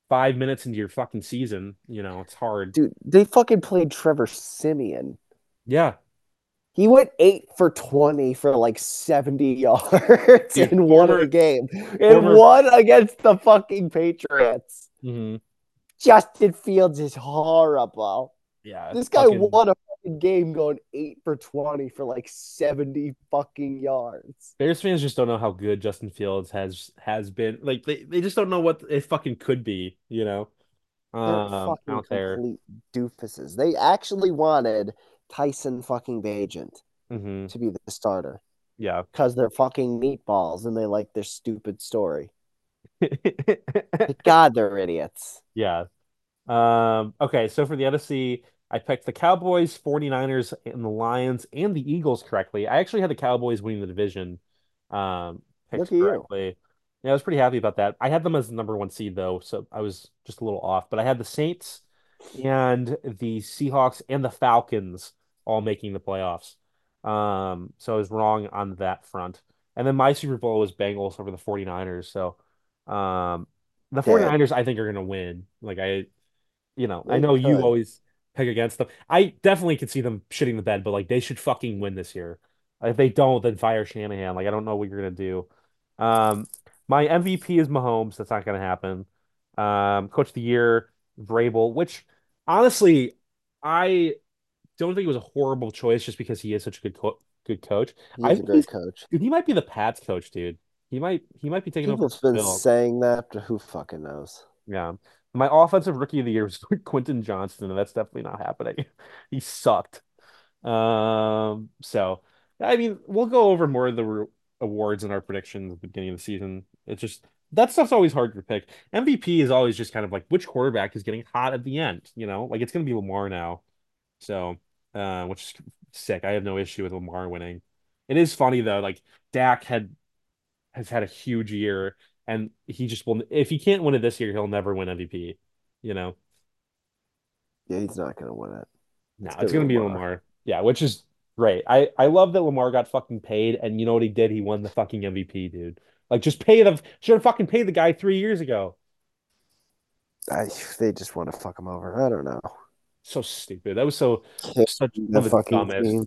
five minutes into your fucking season, you know, it's hard. Dude, they fucking played Trevor Siemian. Yeah. He went eight for 20 for like 70 [LAUGHS] yards Dude, and won former- a game. And former- won against the fucking Patriots. hmm Justin Fields is horrible. Yeah. This guy fucking- won a fucking game going eight for 20 for like 70 fucking yards. Bears fans just don't know how good Justin Fields has has been. Like they, they just don't know what it fucking could be, you know. They're Um, fucking out there. doofuses. They actually wanted Tyson fucking Bagent hmm to be the starter Yeah. because they're fucking meatballs and they like their stupid story. [LAUGHS] God, they're idiots. Yeah. Um, okay, so for the NFC, I picked the Cowboys, 49ers, and the Lions and the Eagles correctly. I actually had the Cowboys winning the division. Um, picked Look at you. Yeah, I was pretty happy about that. I had them as the number one seed though, so I was just a little off. But I had the Saints and the Seahawks and the Falcons all making the playoffs. Um, so I was wrong on that front. And then my Super Bowl was Bengals over the 49ers. So um the Dead. 49ers I think are gonna win. Like I you know, I They know you always pick against them. I definitely could see them shitting the bed, but like they should fucking win this year. If they don't, then fire Shanahan. Like I don't know what you're gonna do. Um, my MVP is Mahomes. That's not gonna happen. Um, Coach of the Year, Vrabel, which honestly, I don't think it was a horrible choice just because he is such a good co good coach. He's I a great he's- coach. Dude, he might be the Pats coach, dude. He might he might be taking over People's been Bill. saying that, but who fucking knows? Yeah. My offensive rookie of the year was [LAUGHS] Quentin Johnston, and that's definitely not happening. [LAUGHS] He sucked. Um, so I mean, we'll go over more of the re- awards and our predictions at the beginning of the season. It's just that stuff's always hard to pick. MVP is always just kind of like which quarterback is getting hot at the end, you know? Like it's gonna be Lamar now. So, uh, which is sick. I have no issue with Lamar winning. It is funny though. Like Dak had has had a huge year, and he just will. If he can't win it this year, he'll never win MVP. You know, Yeah, he's not gonna win it. no, It's it's gonna gonna be Lamar. Lamar. Yeah, which is great. I I love that Lamar got fucking paid, and you know what he did? He won the fucking MVP, dude. Like, just pay the should have fucking paid the guy three years ago. I, they just want to fuck him over. I don't know. So stupid. That was so such the one of the fucking dumbest. team.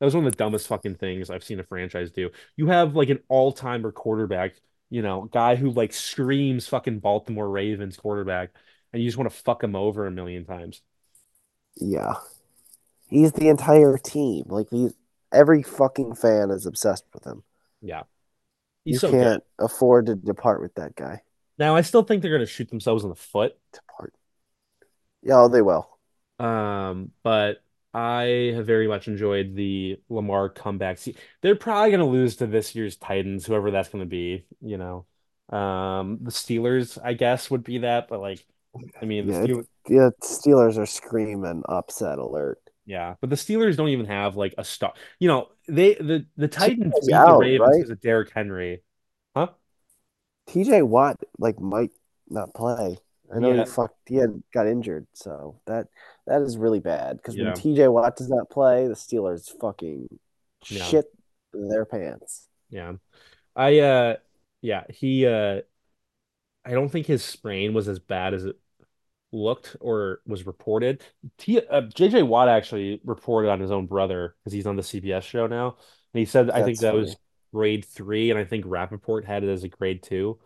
That was one of the dumbest fucking things I've seen a franchise do. You have like an all-timer quarterback, you know, guy who like screams fucking Baltimore Ravens quarterback, and you just want to fuck him over a million times. Yeah, he's the entire team. Like he's every fucking fan is obsessed with him. Yeah. You so can't afford to depart with that guy. Now I still think they're gonna shoot themselves in the foot. Depart. Yeah, they will. Um, but I have very much enjoyed the Lamar comeback. See, they're probably gonna lose to this year's Titans, whoever that's gonna be, you know. Um, the Steelers, I guess, would be that, but like, I mean, the Yeah, Steelers, yeah. Steelers are screaming upset alert. yeah, but the Steelers don't even have like a star. You know, they the the Titans TJ's beat the out, Ravens right? because of Derrick Henry, huh? TJ Watt like might not play. I know Yeah, he fucked. He had got injured, so that that is really bad. Because when TJ Watt does not play, the Steelers fucking yeah, shit their pants. yeah. I uh, yeah, he uh, I don't think his sprain was as bad as it looked or was reported. T uh, JJ Watt actually reported on his own brother because he's on the CBS show now, and he said I think that funny. was grade three, and I think Rapoport had it as a grade two.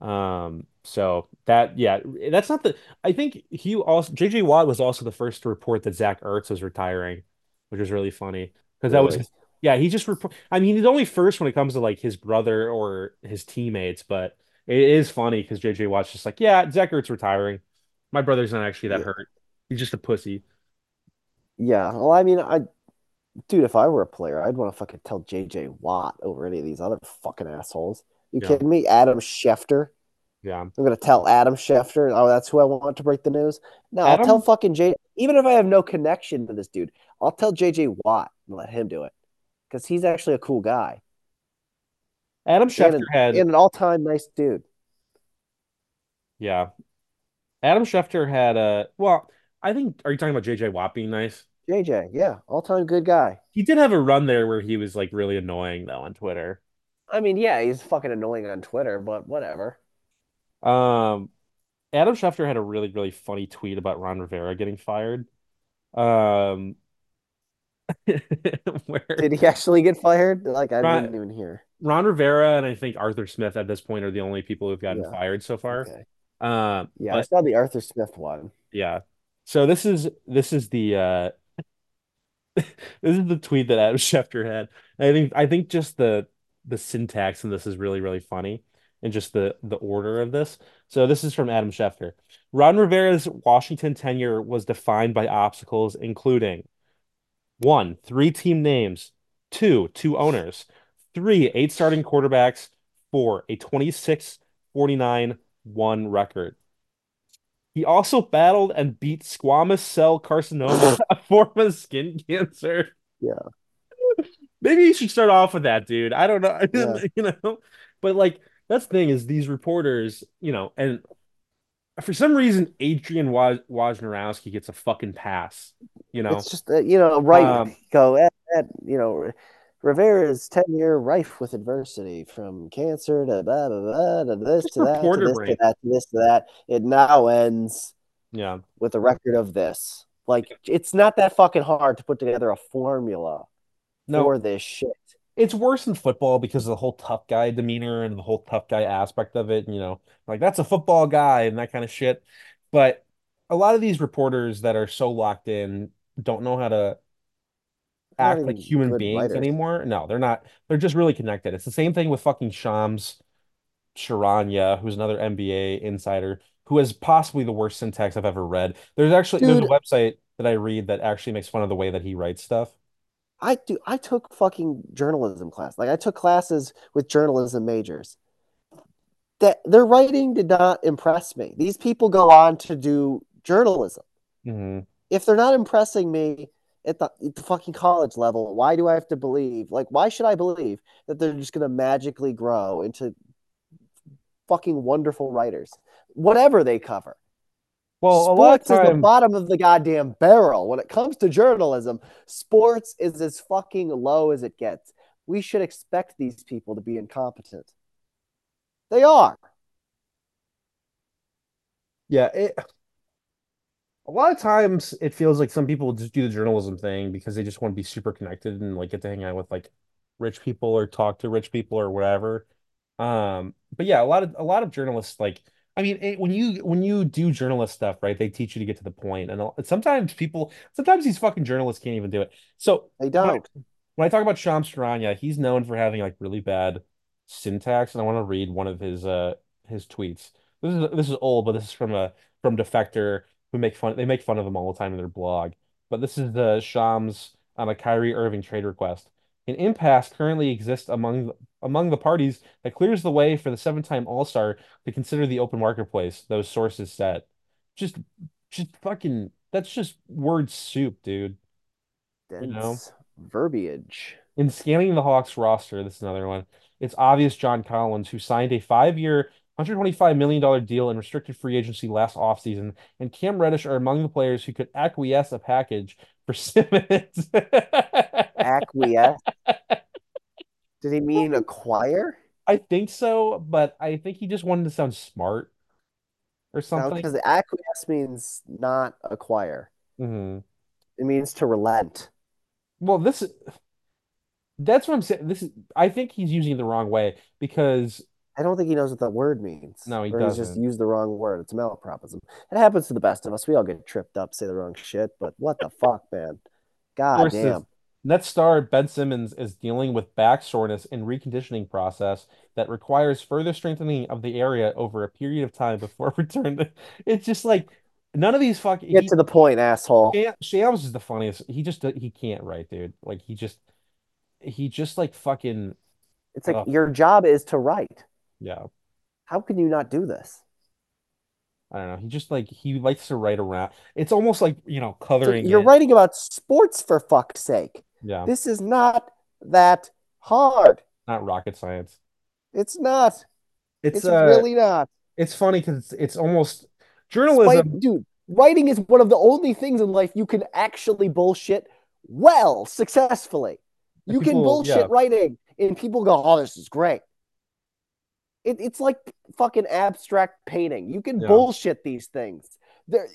Um, so that yeah, that's not the. I think he also JJ Watt was also the first to report that Zach Ertz was retiring, which was really funny because that was Yeah, he just report. I mean, he's only first when it comes to like his brother or his teammates, but it is funny because JJ Watt's just like, yeah, Zach Ertz retiring. My brother's not actually that Yeah. hurt. He's just a pussy. Yeah. Well, I mean, I dude, if I were a player, I'd want to fucking tell JJ Watt over any of these other fucking assholes. You Yeah, kidding me? Adam Schefter. Yeah. I'm gonna tell Adam Schefter. Oh, that's who I want to break the news. No, I'll tell fucking J. Even if I have no connection to this dude, I'll tell JJ Watt and let him do it because he's actually a cool guy Adam and Schefter an, had and an all-time nice dude. yeah. Adam Schefter had a well. I think. Are you talking about JJ Watt being nice? JJ, yeah, all-time good guy. He did have a run there where he was like really annoying though on Twitter. I mean, yeah, he's fucking annoying on Twitter, but whatever. Um, Adam Schefter had a really, really funny tweet about Ron Rivera getting fired. Um, [LAUGHS] where Did he actually get fired? Like, I Ron, didn't even hear. Ron Rivera and I think Arthur Smith at this point are the only people who've gotten Yeah. fired so far. Okay. Uh, Yeah, I saw the Arthur Smith one. yeah. So this is this is the uh [LAUGHS] this is the tweet that Adam [LAUGHS] Schefter had. I think I think just the the syntax in this is really really funny and just the the order of this. So this is from Adam Schefter. Ron Rivera's Washington tenure was defined by obstacles including one, three team names, two, two owners, three, eight starting quarterbacks, four, a 26 49 1 record. He also battled and beat squamous cell carcinoma, [LAUGHS] a form of skin cancer. Yeah, [LAUGHS] Maybe you should start off with that, dude. I don't know, [LAUGHS] yeah. you know, but like that's the thing is these reporters, you know, and for some reason Adrian Woj Wojnarowski gets a fucking pass, you know. It's just uh, you know, right? Um, Go at, at you know, Rivera's tenure rife with adversity, from cancer to blah blah blah to this to that to this to that to this to that. It now ends Yeah. with a record of this. Like, it's not that fucking hard to put together a formula No, for this shit. It's worse in football because of the whole tough guy demeanor and the whole tough guy aspect of it. You know, like that's a football guy and that kind of shit. But a lot of these reporters that are so locked in don't know how to act like human beings writers. anymore. No, they're not. They're just really connected. It's the same thing with fucking Shams Charania, who's another NBA insider who has possibly the worst syntax I've ever read. There's actually there's a website that I read that actually makes fun of the way that he writes stuff. I do. I took fucking journalism class. Like, I took classes with journalism majors. That their writing did not impress me. These people go on to do journalism. hmm If they're not impressing me, at the, at the fucking college level, why do I have to believe? Like, why should I believe that they're just going to magically grow into fucking wonderful writers, whatever they cover? Well, a lot of sports is the bottom of the goddamn barrel. When it comes to journalism, sports is as fucking low as it gets. We should expect these people to be incompetent. They are. yeah, it, a lot of times it feels like some people just do the journalism thing because they just want to be super connected and like get to hang out with like rich people or talk to rich people or whatever. Um, but yeah, a lot of a lot of journalists like I mean, it, when you when you do journalist stuff, right, they teach you to get to the point, and sometimes people, sometimes these fucking journalists can't even do it. So They when I, don't. when I talk about Shams Charania, he's known for having like really bad syntax, and I want to read one of his uh his tweets. This is this is old, but this is from a from Defector who make fun they make fun of him all the time in their blog. But this is the Shams on a Kyrie Irving trade request. An impasse currently exists among among the parties that clears the way for the seven-time All-Star to consider the open marketplace, those sources said. Just just fucking that's just word soup, dude. You know? Verbiage. In scanning the Hawks roster, this is another one. It's obvious John Collins, who signed a five-year, $125 million deal in restricted free agency last offseason, and Cam Reddish are among the players who could acquiesce a package for [LAUGHS] Simmons. Acquiesce. [LAUGHS] Did he mean acquire? I think so, but I think he just wanted to sound smart or something. because acquiesce means not acquire. hmm It means to relent. Well, this that's what I'm saying. This is I think he's using it the wrong way because I don't think he knows what that word means, no, he or he's just doesn't. used the wrong word. It's a malapropism. It happens to the best of us. We all get tripped up, say the wrong shit. But what the fuck, man? God damn. Net star Ben Simmons is dealing with back soreness and reconditioning process that requires further strengthening of the area over a period of time before [LAUGHS] return to it's just like none of these fucking Get he to the point, asshole. Sham- Shams is the funniest. He just he can't write, dude. Like he just he just like fucking It's like uh, your job is to write. yeah. How can you not do this? I don't know. He just like he likes to write around. It's almost like, you know, coloring you're in. writing about sports for fuck's sake. Yeah, This is not that hard. not rocket science. It's not. It's It's uh really not. it's funny because it's, it's almost Despite, journalism. dude, writing is one of the only things in life you can actually bullshit well, successfully. And You can bullshit yeah, writing, and people go, "Oh, this is great." It, it's like fucking abstract painting. You can yeah, bullshit these things. There,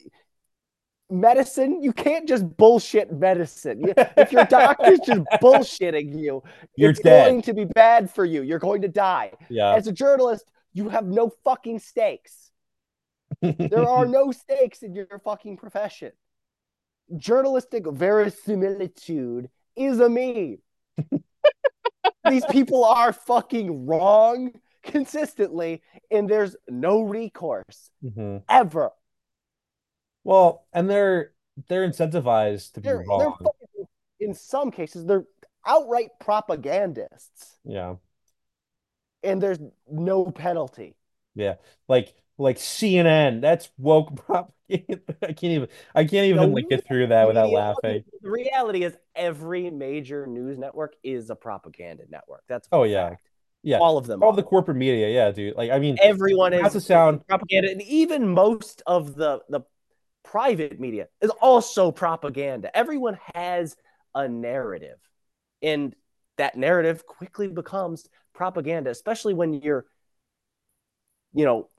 medicine, you can't just bullshit medicine. If your doctor's just [LAUGHS] bullshitting you, you're it's dead. going to be bad for you. You're going to die. Yeah. As a journalist, you have no fucking stakes. There are [LAUGHS] no stakes in your fucking profession. Journalistic verisimilitude is a meme. [LAUGHS] These people are fucking wrong consistently, and there's no recourse Mhm. ever. Well, and they're they're incentivized to be They're they're wrong. fucking, in some cases they're outright propagandists, Yeah. and there's no penalty. Yeah. Like like CNN, that's woke [LAUGHS] propaganda. I can't even I can't even like get through that without media, laughing. the reality is every major news network is a propaganda network. That's Oh yeah. fact. Yeah. All of them All the corporate media, yeah, dude. Like I mean, Everyone has is to sound propaganda, and even most of the the private media is also propaganda. Everyone has a narrative, and that narrative quickly becomes propaganda, especially when you're, you know,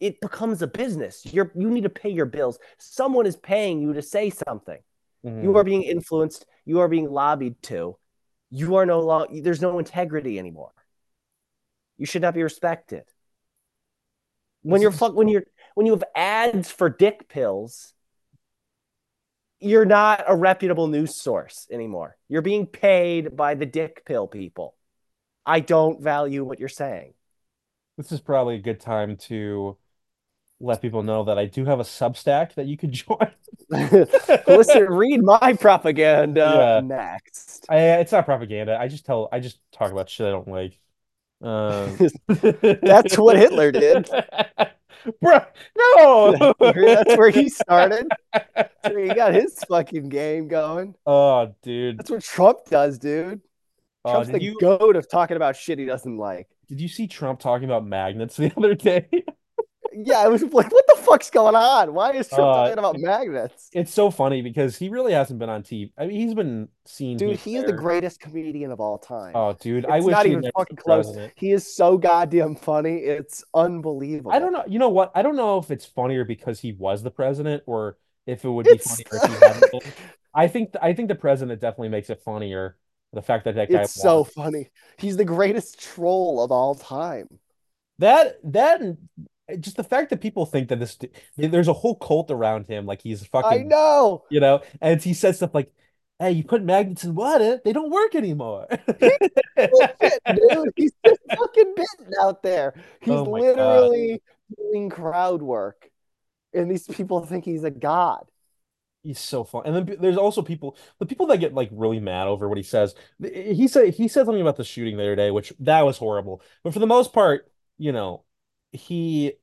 it becomes a business. You're you need to pay your bills. Someone is paying you to say something. Mhm. You are being influenced. You are being lobbied to. You are no longer. There's no integrity anymore. You should not be respected. When you're fuck, when you're when you have ads for dick pills, you're not a reputable news source anymore. You're being paid by the dick pill people. I don't value what you're saying. this is probably a good time to let people know that I do have a Substack that you could [LAUGHS] join. [LAUGHS] Listen, read my propaganda Yeah. next. I, it's not propaganda. I just tell I just talk about shit I don't like. Um, [LAUGHS] That's what Hitler did. [LAUGHS] Bro, no. That's where he started. [LAUGHS] That's where he got his fucking game going. Oh, dude. That's what Trump does, dude. Uh, Trump's the you goat of talking about shit he doesn't like. did you see Trump talking about magnets the [LAUGHS] other day? Yeah, I was like, what the fuck's going on? Why is Trump Uh, talking about magnets? It's so funny because he really hasn't been on TV. I mean, he's been seen Dude, he and is the greatest comedian of all time. Oh, dude, I It's wish not he even fucking close. president. He is so goddamn funny. It's unbelievable. I don't know. You know what? I don't know if it's funnier because he was the president or if it would be It's funnier if he hadn't been. [LAUGHS] I think I think the president definitely makes it funnier. The fact that that guy it's so funny. He's the greatest troll of all time. that that just the fact that people think that this there's a whole cult around him, like he's fucking. I know. you know, and he says stuff like, "Hey, you put magnets in water, they don't work anymore." [LAUGHS] Bullshit, dude. He's just fucking bitten out there. He's Oh my God. literally doing crowd work. And these people think he's a god. He's so fun. And then there's also people, the people that get like really mad over what he says. He said he said something about the shooting the other day, which that was horrible. But for the most part, you know, he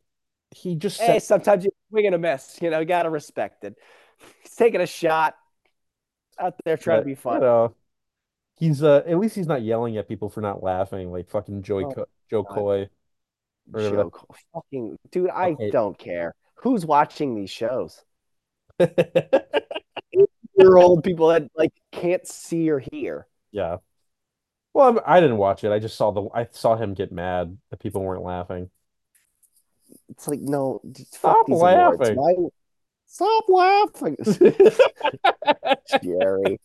he just Hey, said, sometimes you swing and a miss. You know, you gotta respect it. He's taking a shot out there trying to be you fun. know, he's uh at least he's not yelling at people for not laughing like fucking Joey Oh, Co Joe God. Coy or whatever Joke. Fucking dude, I Okay. don't care. Who's watching these shows? [LAUGHS] You're old people that like can't see or hear. Yeah. Well, I didn't watch it. I just saw the I saw him get mad that people weren't laughing. It's like, no, Stop fuck these awards. laughing. Why? Stop laughing, [LAUGHS] Jerry.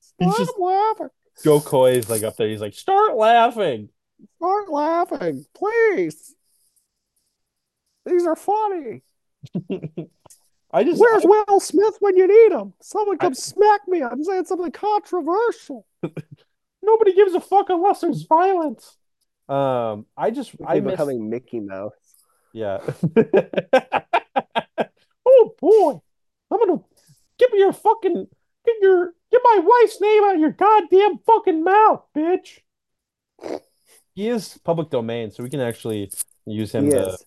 Stop just laughing. Jo Koy is like up there. He's like, start laughing. Start laughing, please. These are funny. [LAUGHS] I just Where's Will Smith when you need him? Someone I- come smack me. I'm saying something controversial. [LAUGHS] nobody gives a fuck unless there's violence. Um, I just I miss becoming Mickey Mouse. Yeah. [LAUGHS] oh boy, I'm gonna give me your fucking get your get my wife's name out of your goddamn fucking mouth, bitch. He is public domain, so we can actually use him He to is.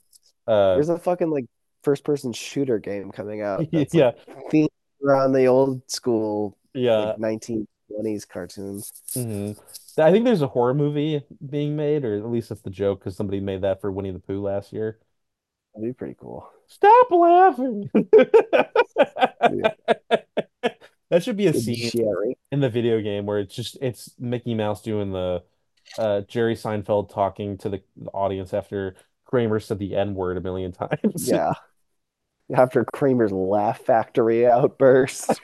uh There's a fucking like first person shooter game coming out. [LAUGHS] That's yeah like themed around the old school yeah. like 1920s cartoons. Mhm. I think there's a horror movie being made, or at least that's the joke, because somebody made that for Winnie the Pooh last year. That'd be pretty cool. Stop laughing. [LAUGHS] That should be a scene Jerry. in the video game where it's just it's Mickey Mouse doing the uh Jerry Seinfeld talking to the, the audience after Kramer said the N-word a million times. Yeah. After Kramer's laugh factory outburst. [LAUGHS]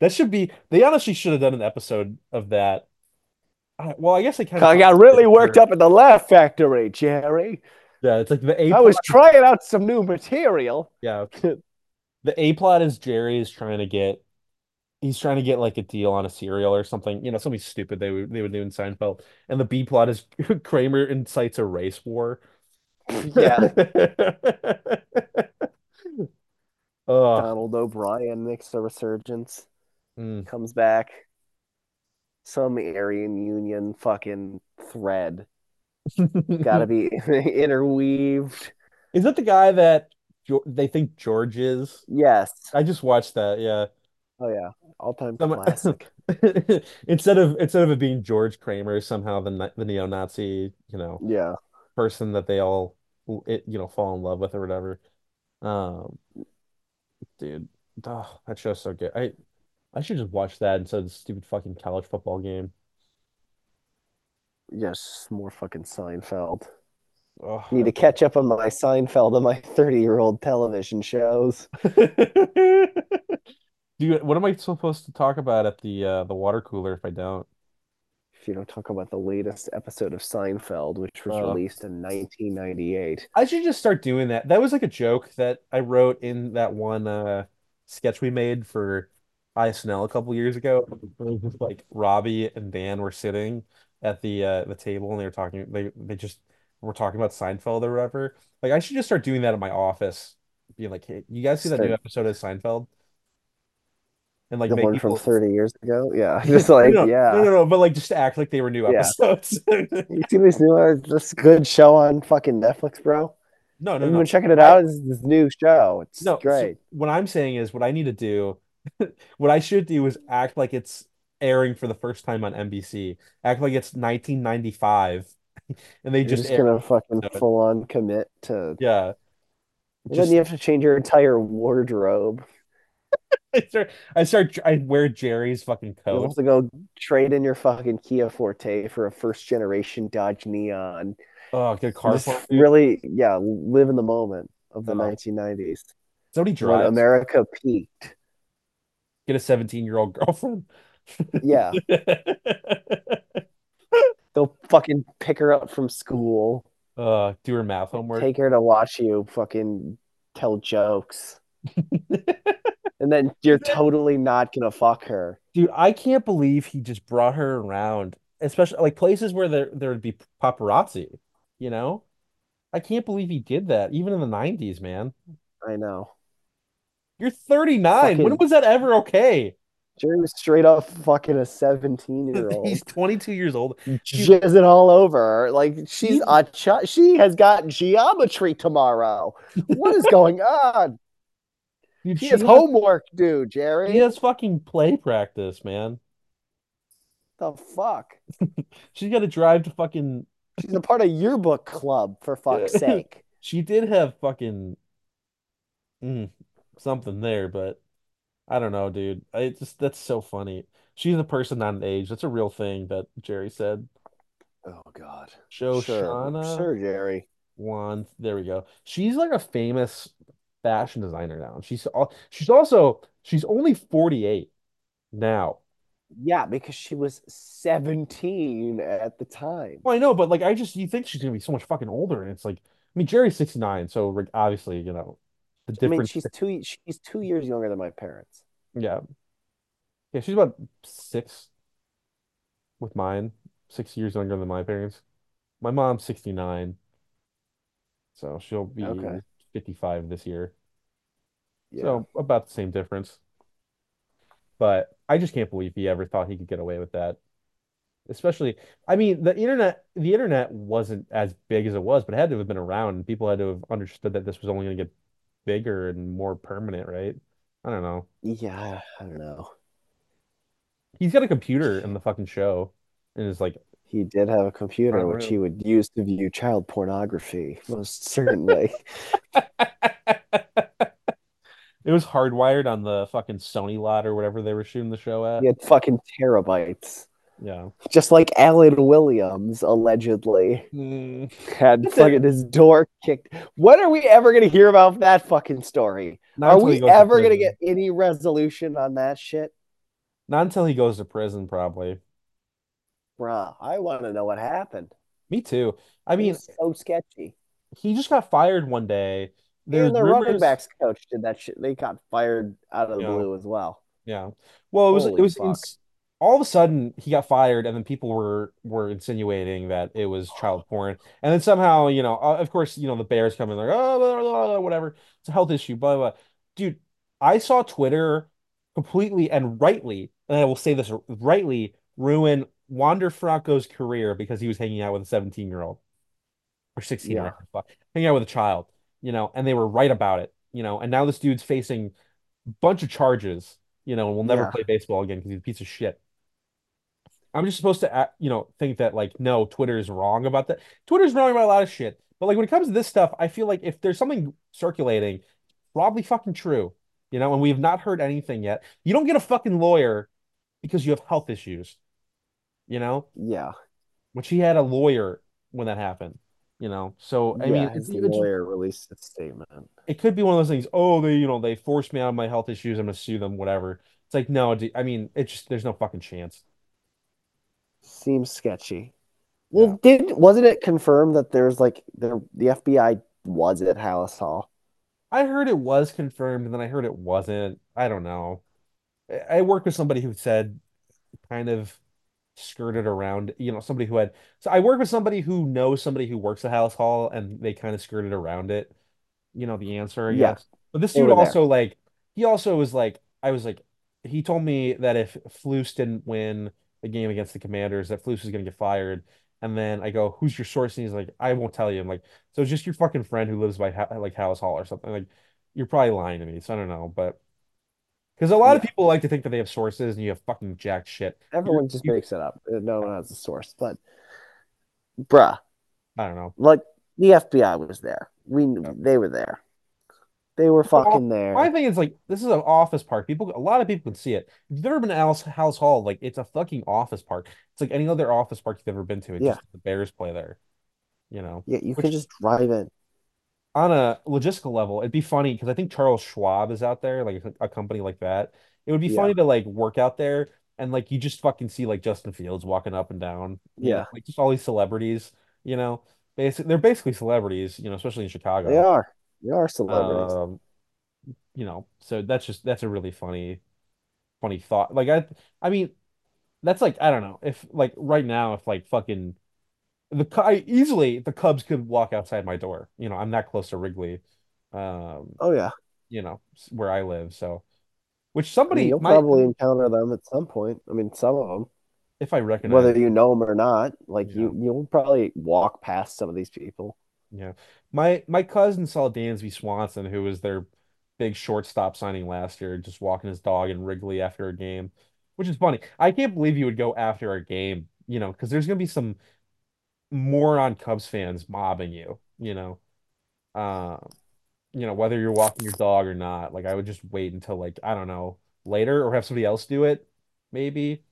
That should be they honestly should have done an episode of that. I- well, I guess they kind I got really worked up at the laugh factory, Jerry. Yeah, it's like the A I was trying out some new material. Yeah. [LAUGHS] The A plot is Jerry is trying to get he's trying to get like a deal on a cereal or something, you know, something stupid they would they would do in Seinfeld. And the B plot is [LAUGHS] Kramer incites a race war. Yeah. [LAUGHS] Donald O'Brien makes a resurgence, mm. comes back. Some Aryan Union fucking thread. Gotta [LAUGHS] be [LAUGHS] interweaved. Is that the guy that they think George is? Yes. I just watched that, yeah. Oh yeah. All time [LAUGHS] classic. Instead of instead of it being George Kramer, somehow the the neo-Nazi, you know, Yeah. person that they all it, you know fall in love with or whatever. Um, dude, oh, that show's so good. I I should just watch that instead of the stupid fucking college football game. Yes, more fucking Seinfeld. Oh, Need to catch up on my Seinfeld and my 30 year old television shows. [LAUGHS] Dude, what am I supposed to talk about at the uh, the water cooler if I don't? If you don't talk about the latest episode of Seinfeld, which was Uh. released in 1998. I should just start doing that. That was like a joke that I wrote in that one uh sketch we made for ISNL a couple years ago. It was just like Robbie and Dan were sitting at the uh the table and they were talking they they just were talking about Seinfeld or whatever. Like I should just start doing that in my office. Being like, hey, you guys see that new episode of Seinfeld? and like The one from people 30 years ago. Yeah. [LAUGHS] [LAUGHS] Just like, no, no, yeah. no, no, but like just act like they were new Yeah. episodes. [LAUGHS] You see this new uh, this good show on fucking Netflix, bro? No, no, Have no. checking it out? This is this new show. It's no. So great. what I'm saying is, what I need to do, what I should do is act like it's airing for the first time on NBC. Act like it's 1995, [LAUGHS] and they You're just just gonna fucking full on commit to Yeah, and then you have to change your entire wardrobe. [LAUGHS] I start, I start, I wear Jerry's fucking coat. have to go trade in your fucking Kia Forte for a first generation Dodge Neon. Oh, And car just for really, yeah, live in the moment of the Oh, 1990s somebody when. America peaked. Get a 17 year old [LAUGHS] girlfriend. Yeah, [LAUGHS] they'll fucking pick her up from school, uh, do her math homework. take her to watch you fucking tell jokes, and then you're [LAUGHS] totally not gonna fuck her. Dude, I can't believe he just brought her around, especially like places where there there would be paparazzi, you know? I can't believe he did that, even in the 90s, man. I know. You're 39. When was that ever okay? Jerry was straight up fucking a 17 year old. He's 22 years old. Dude, it all over. Like she's he, a ch- she has got geometry tomorrow. What is going [LAUGHS] on? dude, She she has has homework due, Jerry. He has fucking play practice, man. The fuck? [LAUGHS] She's got to drive to fucking She's a part of yearbook club for fuck's [LAUGHS] sake. She did have fucking mm, something there, but I don't know, dude. I just that's so funny. She's a person, not an age. That's a real thing that Jerry said. Oh God. Sure, Shoshanna sure, sure Jerry. One, There we go. She's like a famous fashion designer now. She's al- she's also she's only 48 now. Yeah, because she was 17 at the time. Well, I know, but like I just you think she's gonna be so much fucking older, and it's like I mean Jerry's 69, so like obviously, you know, the I mean, she's two she's two years younger than my parents. Yeah. Yeah, she's about six with mine, six years younger than my parents. My mom's 69, so she'll be Okay. 55 this year. Yeah. So about the same difference. But I just can't believe he ever thought he could get away with that. Especially, I mean, the internet, the internet wasn't as big as it was, but it had to have been around, and people had to have understood that this was only going to get bigger and more permanent, right? I don't know. Yeah, I don't know. He's got a computer in the fucking show, and it's like He did have a computer which he would use to view child pornography, most certainly. [LAUGHS] [LAUGHS] It was hardwired on the fucking Sony lot or whatever they were shooting the show at. He had fucking terabytes. Yeah. Just like Alan Williams allegedly Mm. had fucking his door kicked. When are we ever going to hear about that fucking story? Not Are we ever going to get any resolution on that shit? Not until he goes to prison, probably. Bruh, I want to know what happened. Me too. I mean, was so sketchy. he just got fired one day. There's And the running rumors. backs coach did that shit. They got fired out of the Yeah. blue as well. Yeah. Well, it was it was all of a sudden he got fired, and then people were were insinuating that it was child porn, and then somehow you know, uh, of course, you know, the Bears come in like oh blah, blah, blah, whatever, it's a health issue, blah blah. Dude, I saw Twitter completely and rightly, and I will say this rightly, ruin Wander Franco's career because he was hanging out with a 17 year old or 16 or Yeah. whatever, fuck, hanging out with a child, you know, and they were right about it, you know, and now this dude's facing a bunch of charges, you know, and will never Yeah. play baseball again because he's a piece of shit. I'm just supposed to, uh, you know, think that like, no, Twitter is wrong about that. Twitter's wrong about a lot of shit. But like when it comes to this stuff, I feel like if there's something circulating, probably fucking true, you know, and we have not heard anything yet. You don't get a fucking lawyer because you have health issues, you know, Yeah. which he had a lawyer when that happened, you know. So I mean, Yeah, it's, his it's lawyer released a statement. it could be one of those things. Oh, they, you know, they forced me out of my health issues. I'm gonna sue them, whatever. It's like, no, I mean, it's just there's no fucking chance. Seems sketchy. Yeah. Well, did wasn't it confirmed that there's like the the FBI was at Halas Hall? I heard it was confirmed, and then I heard it wasn't. I don't know. I worked with somebody who said kind of skirted around, you know, somebody who had. So I work with somebody who knows somebody who works at Halas Hall, and they kind of skirted around it. You know, the answer, Yeah, guess. But this dude were there. also like, he also was like, I was like, he told me that if Flus didn't win the game against the Commanders, that Flus was gonna get fired. And then I go, "Who's your source?" And he's like, "I won't tell you." I'm like, "So it's just your fucking friend who lives by ha like House Hall or something." Like, you're probably lying to me. So I don't know, but because a lot of people like to think that they have sources and you have fucking jack shit. Everyone just you, makes it up. Uh, no one has a source, but bruh, I don't know. like the FBI was there. We Yeah. they were there. They were fucking my there. thing is like this is an office park. People, a lot of people can see it. If you've ever been to House, House Hall, like it's a fucking office park. It's like any other office park you've ever been to. It Yeah, just the Bears play there, you know. yeah. You could Which just drive in. on a logistical level, it'd be funny because I think Charles Schwab is out there, like a, a company like that. It would be Yeah, funny to like work out there and like you just fucking see like Justin Fields walking up and down, you know, yeah. like just all these celebrities, you know. Basic, they're basically celebrities, you know, especially in Chicago. They are. They are celebrities. Um, you know, so that's just that's a really funny funny thought. Like I I mean, that's like I don't know, if like right now if like fucking the I, easily the Cubs could walk outside my door. You know, I'm that close to Wrigley. Um, Oh yeah. you know, where I live. So, which I mean, somebody you'll might, probably encounter them at some point. I mean, some of them, if I recognize, whether you know them or not, like yeah, you, you'll probably walk past some of these people. Yeah. My my cousin saw Dansby Swanson, who was their big shortstop signing last year, just walking his dog in Wrigley after a game, which is funny. I can't believe you would go after a game, you know, because there's gonna be some moron Cubs fans mobbing you, you know. Uh, you know, whether you're walking your dog or not. Like I would just wait until like, I don't know, later or have somebody else do it, maybe.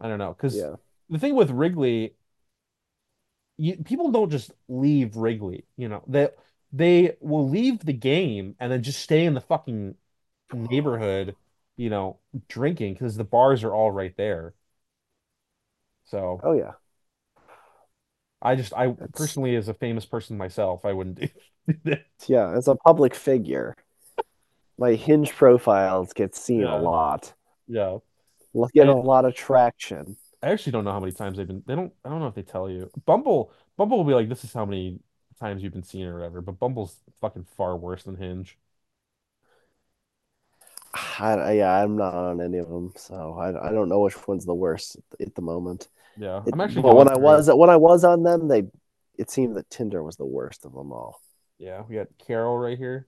I don't know. Because Yeah. the thing with Wrigley, you, people don't just leave Wrigley, you know. They they will leave the game and then just stay in the fucking neighborhood, you know, drinking because the bars are all right there. So Oh yeah. I just I That's personally as a famous person myself, I wouldn't [LAUGHS] do that. yeah. As a public figure, my Hinge profiles get seen a lot. Yeah. Get a lot of traction. I actually don't know how many times they've been. They don't. I don't know if they tell you. Bumble. Bumble will be like, this is how many times you've been seen or whatever. But Bumble's fucking far worse than Hinge. I, yeah, I'm not on any of them, so I, I don't know which one's the worst at the moment. Yeah, It, I'm actually but when going I was when I was on them, they it seemed that Tinder was the worst of them all. Yeah, we got Carol right here.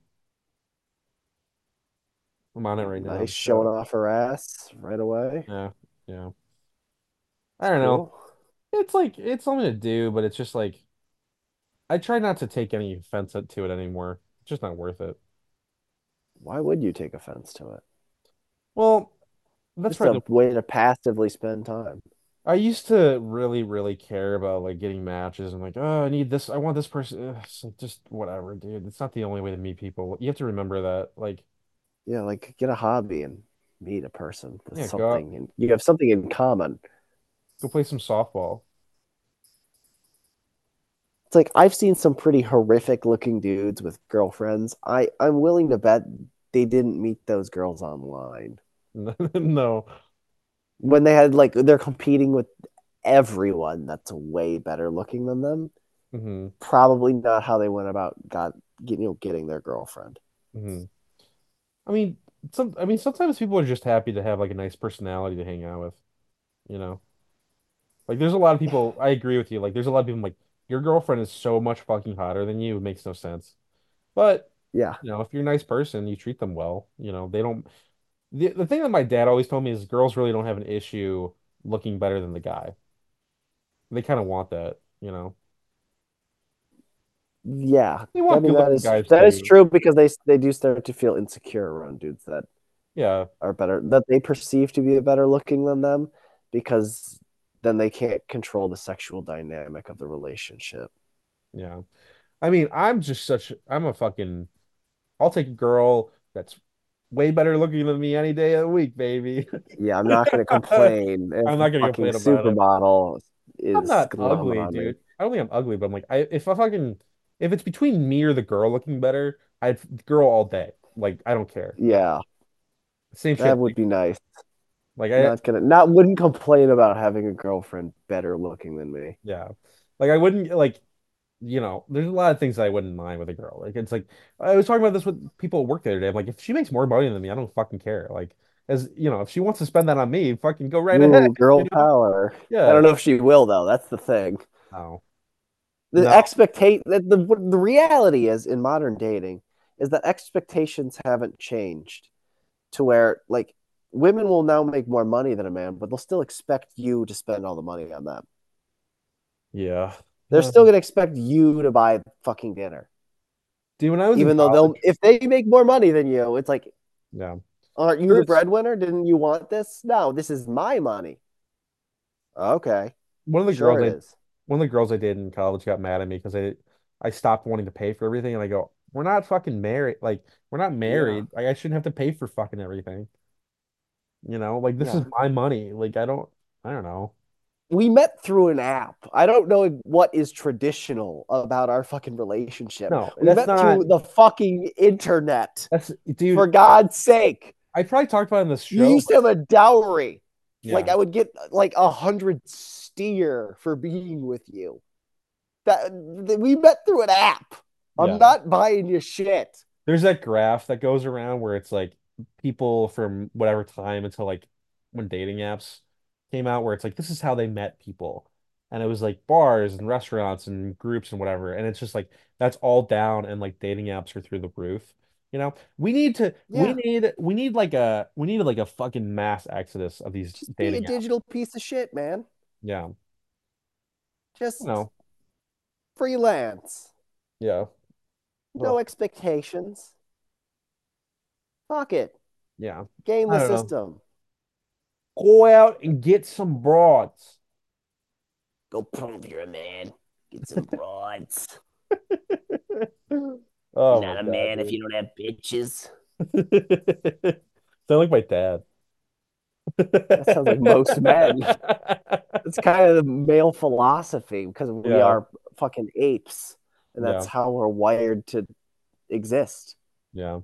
I'm on it right now. Nice So, showing off her ass right away. yeah, yeah. I don't know. It's like it's something to do, but it's just like I try not to take any offense to it anymore. It's just not worth it. Why would you take offense to it? Well, that's Just a way to passively spend time. I used to really, really care about like getting matches and like, oh, I need this, I want this person. Ugh, It's like just whatever, dude. It's not the only way to meet people. You have to remember that. Like, Yeah, like get a hobby and meet a person with yeah, go out, something and you have something in common. Go play some softball. It's like I've seen some pretty horrific looking dudes with girlfriends. I I'm willing to bet they didn't meet those girls online. [LAUGHS] No. When they had like they're competing with everyone that's way better looking than them. hmm Probably not how they went about got you know getting their girlfriend. hmm I mean, some, I mean, sometimes people are just happy to have like a nice personality to hang out with, you know? Like, there's a lot of people, I agree with you. Like, there's a lot of people like, your girlfriend is so much fucking hotter than you. It makes no sense. But, Yeah. you know, if you're a nice person, you treat them well, you know, they don't. The, the thing that my dad always told me is girls really don't have an issue looking better than the guy. They kind of want that, you know. Yeah. They I want mean that is guys that is true because they they do start to feel insecure around dudes that Yeah, are better that they perceive to be better looking than them because then they can't control the sexual dynamic of the relationship. yeah. I mean, I'm just such I'm a fucking I'll take a girl that's way better looking than me any day of the week, baby. Yeah, I'm not going [LAUGHS] to complain I'm not gonna complain about it. supermodel I'm not ugly, on me. dude. I don't think I'm ugly, but I'm like I if I fucking if it's between me or the girl looking better, I'd girl all day. Like I don't care. Yeah, same thing. that shit. would be nice. Like I Not gonna, not wouldn't complain about having a girlfriend better looking than me. yeah. Like I wouldn't like you know, there's a lot of things I wouldn't mind with a girl. Like it's like I was talking about this with people at work the other day. I'm like, if she makes more money than me, I don't fucking care. Like as you know, if she wants to spend that on me, fucking go right ahead. Girl [LAUGHS] You know? power. Yeah. I don't know if she will though. That's the thing. Oh. The No. expectate the, the the reality is in modern dating is that expectations haven't changed to where like women will now make more money than a man, but they'll still expect you to spend all the money on them. Yeah. They're still gonna expect you to buy fucking dinner, dude, when I was even though they'll if they make more money than you, it's like, yeah. aren't you the breadwinner? Didn't you want this? No, this is my money. Okay, One of the sure girls I is. one of the girls I did in college got mad at me because I I stopped wanting to pay for everything, and I go, we're not fucking married. Like, we're not Yeah, married. Like, I shouldn't have to pay for fucking everything. You know, like this is my money. Like, I don't, I don't know. we met through an app. I don't know what is traditional about our fucking relationship. No, We that's met not. through the fucking internet. That's dude. For God's sake. I probably talked about it in You show. used to have a dowry. Yeah. Like I would get like a hundred steer for being with you. That, that we met through an app. I'm Yeah. not buying your shit. There's that graph that goes around where it's like people from whatever time until like when dating apps came out, where it's like this is how they met people. And it was like bars and restaurants and groups and whatever. And it's just like that's all down and like dating apps are through the roof. You know, we need to we need we need like a we need like a fucking mass exodus of these Just be a apps. digital piece of shit, man. Yeah. Just You know, freelance. yeah. No Ugh, expectations. Fuck it. yeah. Game the don't know. system. Go out and get some broads. Go prove you're a man. Get some [LAUGHS] broads. [LAUGHS] Oh You're not a God, man if you don't have bitches. [LAUGHS] Sound like my dad. That sounds like most men. It's kind of the male philosophy because we Yeah. are fucking apes, and that's Yeah. how we're wired to exist. Yeah.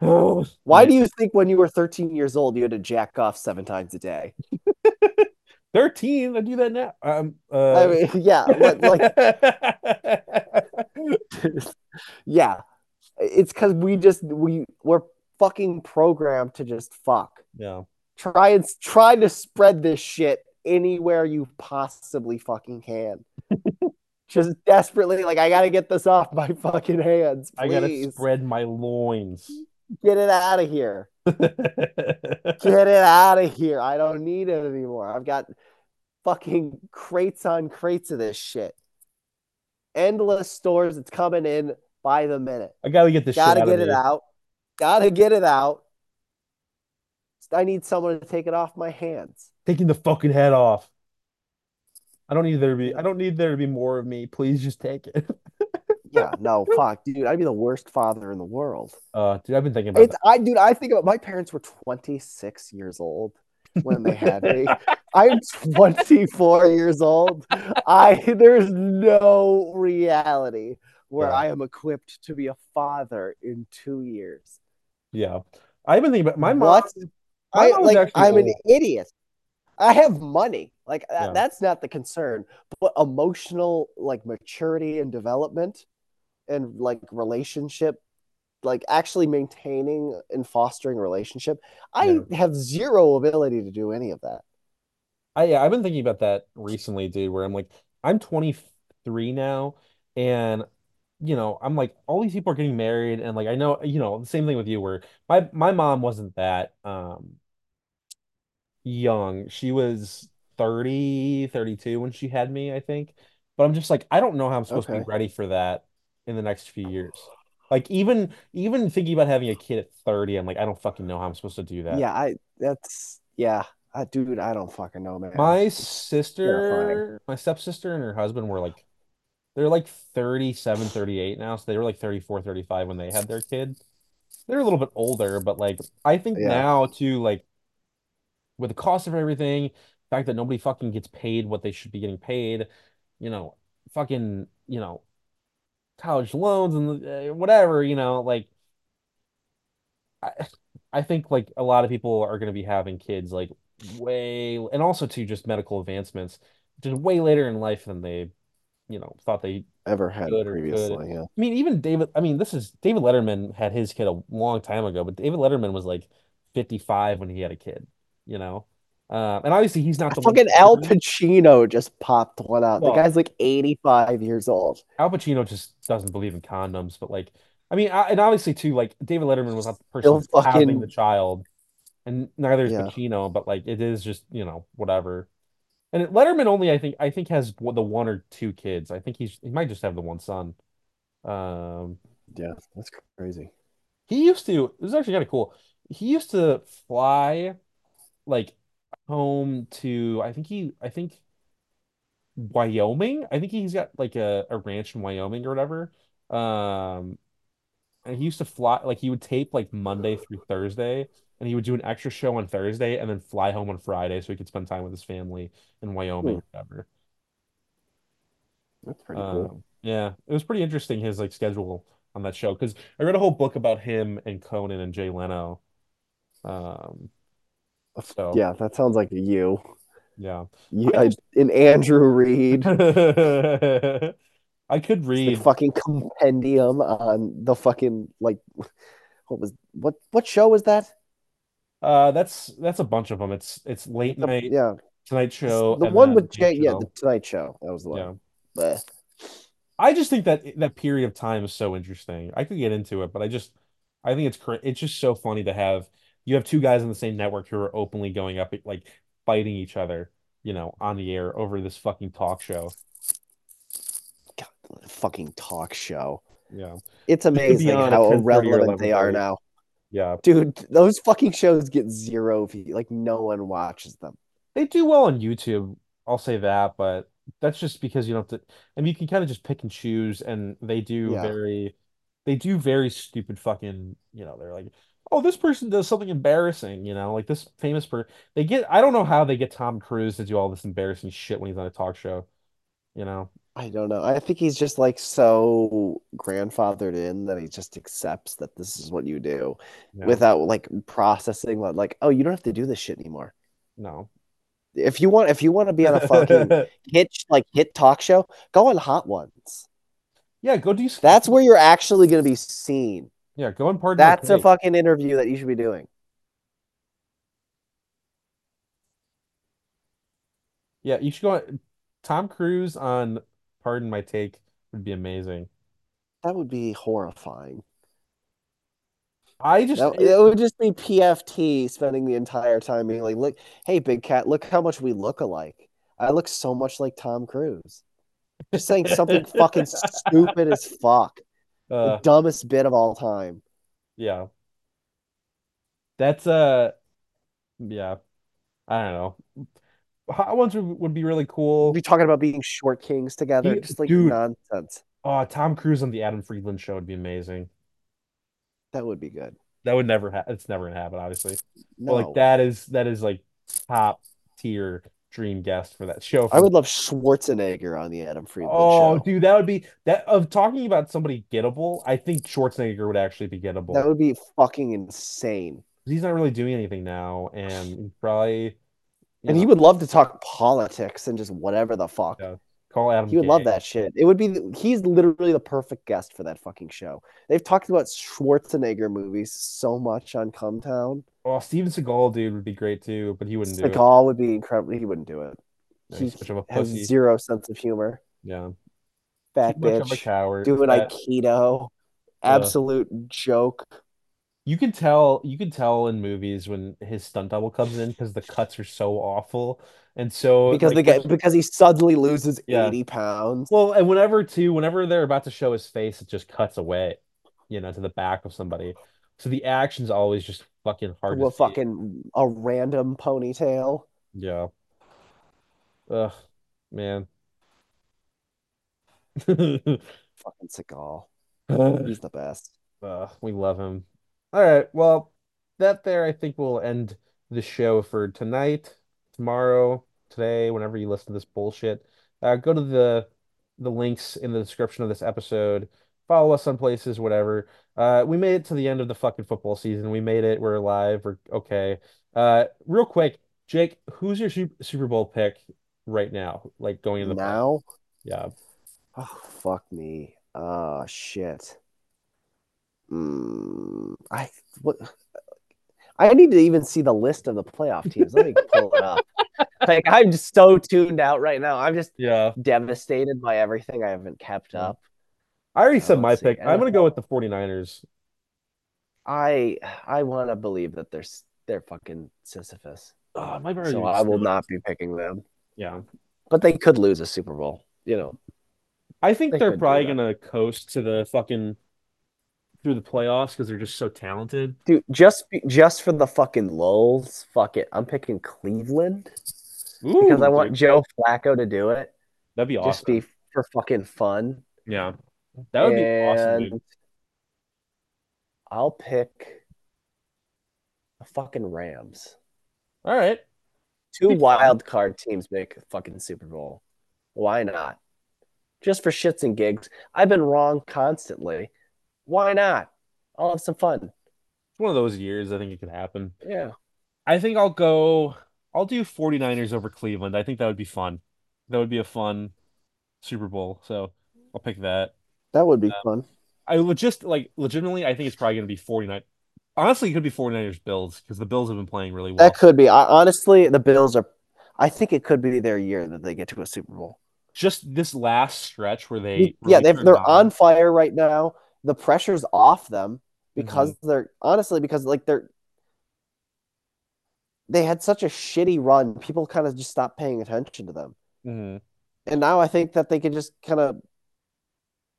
Why do you think when you were 13 years old you had to jack off seven times a day? [LAUGHS] 13? I do that now. Um, I uh, mean, yeah, like, [LAUGHS] yeah, it's because we just we we're fucking programmed to just fuck. yeah. Try and try to spread this shit anywhere you possibly fucking can. [LAUGHS] just desperately, like I gotta get this off my fucking hands. I gotta spread my loins. Get it out of here. [LAUGHS] Get it out of here. I don't need it anymore. I've got fucking crates on crates of this shit. Endless stores. It's coming in by the minute. I gotta get this Gotta shit out get it me. out. Gotta get it out. I need someone to take it off my hands. Taking the fucking head off. I don't need there to be. I don't need there to be more of me. Please just take it. [LAUGHS] Yeah, [LAUGHS] no, fuck, dude. I'd be the worst father in the world. Uh, dude, I've been thinking about It's I, dude. I think about my parents were 26 years old when they had me. [LAUGHS] I'm 24 years old. I there's no reality where Yeah. I am equipped to be a father in two years. Yeah, I've been thinking about my mom. What? my I, like, I'm an idiot. I have money. Like Yeah. that's not the concern, but emotional like maturity and development and like relationship like actually maintaining and fostering relationship. I have zero ability to do any of that. I yeah, I've been thinking about that recently, dude, where I'm like, I'm 23 now, and you know, I'm like, all these people are getting married, and like I know, you know, the same thing with you, where my my mom wasn't that um young. She was 30, 32 when she had me, I think. But I'm just like, I don't know how I'm supposed to be ready for that in the next few years. Like even even thinking about having a kid at 30, I'm like, I don't fucking know how I'm supposed to do that. Yeah, I that's yeah. I, dude, I don't fucking know, man. My sister, my stepsister and her husband were like, they're like 37, 38 now. So they were like 34, 35 when they had their kid. They're a little bit older, but like, I think Yeah. now too, like, with the cost of everything, the fact that nobody fucking gets paid what they should be getting paid, you know, fucking, you know, college loans and uh, whatever, you know, like, I, I think like a lot of people are going to be having kids like way, and also to just medical advancements, just way later in life than they, you know, thought they Ever had previously, yeah. I mean, even David, I mean, this is David Letterman had his kid a long time ago, but David Letterman was like 55 when he had a kid, you know? Uh, and obviously he's not the one. Fucking Al Pacino just popped one out. The guy's like 85 years old. Al Pacino just doesn't believe in condoms, but like, I mean, I, and obviously too, like David Letterman was not the person having fucking the child, and neither is yeah. Pacino, but like it is just, you know, whatever. And it- Letterman only, I think, I think has the one or two kids. I think he's he might just have the one son. Um, Yeah, that's crazy. he used to. This is actually kind of cool. He used to fly like home to. I think he. I think Wyoming. I think he's got like a, a ranch in Wyoming or whatever. Um, and he used to fly like he would tape like Monday through Thursday, and he would do an extra show on Thursday and then fly home on Friday so he could spend time with his family in Wyoming Hmm, or whatever. that's pretty cool. Um, yeah, it was pretty interesting his like schedule on that show because I read a whole book about him and Conan and Jay Leno. Um, so Yeah, that sounds like a you. yeah, You, I in Andrew Reed, [LAUGHS] I could read. fucking compendium on the fucking like what was what what show was that? Uh, that's that's a bunch of them. It's it's late The, night, yeah, Tonight Show, the one with Jay. Yeah, the Tonight Show. That was the Yeah. one. Bleh. I just think that that period of time is so interesting. I could get into it, but I just I think it's it's just so funny to have you have two guys on the same network who are openly going up like fighting each other, you know, on the air over this fucking talk show. God, fucking talk show. Yeah. It's It could be amazing how irrelevant they are now. Yeah. Dude, those fucking shows get zero view. Like no one watches them. They do well on YouTube, I'll say that, but that's just because you don't have to I mean you can kind of just pick and choose and they do Yeah. very they do very stupid fucking, you know, they're like, "Oh, this person does something embarrassing," you know, like this famous person. they get I don't know how they get Tom Cruise to do all this embarrassing shit when he's on a talk show, you know. I don't know. I think he's just like so grandfathered in that he just accepts that this is what you do Yeah. without like processing like, like oh, you don't have to do this shit anymore. No. If you want if you want to be on a fucking [LAUGHS] hit like hit talk show, go on Hot Ones. Yeah, go do That's where you're actually going to be seen. Yeah, go and pardon That's a fucking interview that you should be doing. Yeah, you should go On, Tom Cruise on Pardon My Take would be amazing. That would be horrifying. I just That, it would just be PFT spending the entire time being like, look, hey, big cat, look how much we look alike. I look so much like Tom Cruise. Just saying something [LAUGHS] fucking stupid as fuck. The uh dumbest bit of all time. yeah. That's uh yeah, I don't know. Hot ones would, would be really cool. Be talking about being short kings together. You- Just like dude. nonsense. Oh, Tom Cruise on the Adam Friedland show would be amazing. That would be good. That would never happen. It's never gonna happen, obviously. But No. like that is that is like top tier dream guest for that show. I would love Schwarzenegger on the Adam Friedland Oh, show. dude, that would be that of talking about somebody gettable. I think Schwarzenegger would actually be gettable. That would be fucking insane. He's not really doing anything now, and probably, And he would love to talk politics and just whatever the fuck. Yeah. Call Adam. He would love that shit. It would be he's literally the perfect guest for that fucking show. They've talked about Schwarzenegger movies so much on Cumtown. Oh, Steven Seagal, dude, would be great too, but he wouldn't do it. Seagal would be incredible. He wouldn't do it. Yeah, He he's such of a has zero sense of humor. Yeah, Fat too much of a bitch. coward. Doing Fat- Aikido. Uh, Absolute joke. You can tell, you can tell in movies when his stunt double comes in because the cuts are so awful, and so Because like, the guy because he suddenly loses Yeah. 80 pounds. Well, and whenever too, whenever they're about to show his face, it just cuts away, you know, to the back of somebody. So the action's always just fucking hard see. fucking a random ponytail. Yeah. Ugh, man. [LAUGHS] Fucking Seagal. [SIGHS] He's the best. uh, we love him. All right. Well, that there, I think we'll end the show for tonight, tomorrow, today, whenever you listen to this bullshit. Uh, go to the the links in the description of this episode. Follow us on places, whatever. Uh, we made it to the end of the fucking football season. We made it. We're alive. We're okay. Uh, real quick, Jake, who's your Super Bowl pick right now? Like going in the? Now, Yeah. oh fuck me. Oh shit. Mm, I what I need to even see the list of the playoff teams. Let me pull it up. [LAUGHS] Like I'm just so tuned out right now. I'm just Yeah. devastated by everything I haven't kept up. I already said Uh, my see. pick. I'm gonna go with the 49ers. I I want to believe that they're they're fucking Sisyphus. Oh, my. So I will not be picking them. Yeah. But they could lose a Super Bowl. You know. I think They they're probably gonna coast to the fucking through the playoffs because they're just so talented. Dude, just just for the fucking lulls, fuck it. I'm picking Cleveland because I want dude, Joe Flacco to do it. that'd be awesome. Just be for fucking fun. Yeah. That would be awesome, dude. I'll pick the fucking Rams. All right. Two Be fun. wild card teams make a fucking Super Bowl. Why not? Just for shits and gigs. I've been wrong constantly. Why not? I'll have some fun. It's one of those years I think it could happen. Yeah. I think I'll go I'll do 49ers over Cleveland. I think that would be fun. That would be a fun Super Bowl. So I'll pick that. That would be um, fun. I would just like legitimately I think it's probably gonna be 49. Honestly, it could be 49ers Bills because the Bills have been playing really well. That could be. I, honestly, the Bills are. I think it could be their year that they get to a Super Bowl. Just this last stretch where they yeah, really they turned they're on. on fire right now. The pressure's off them because Mm-hmm. they're honestly because like they're they had such a shitty run. People kind of just stopped paying attention to them, Mhm. and now I think that they can just kind of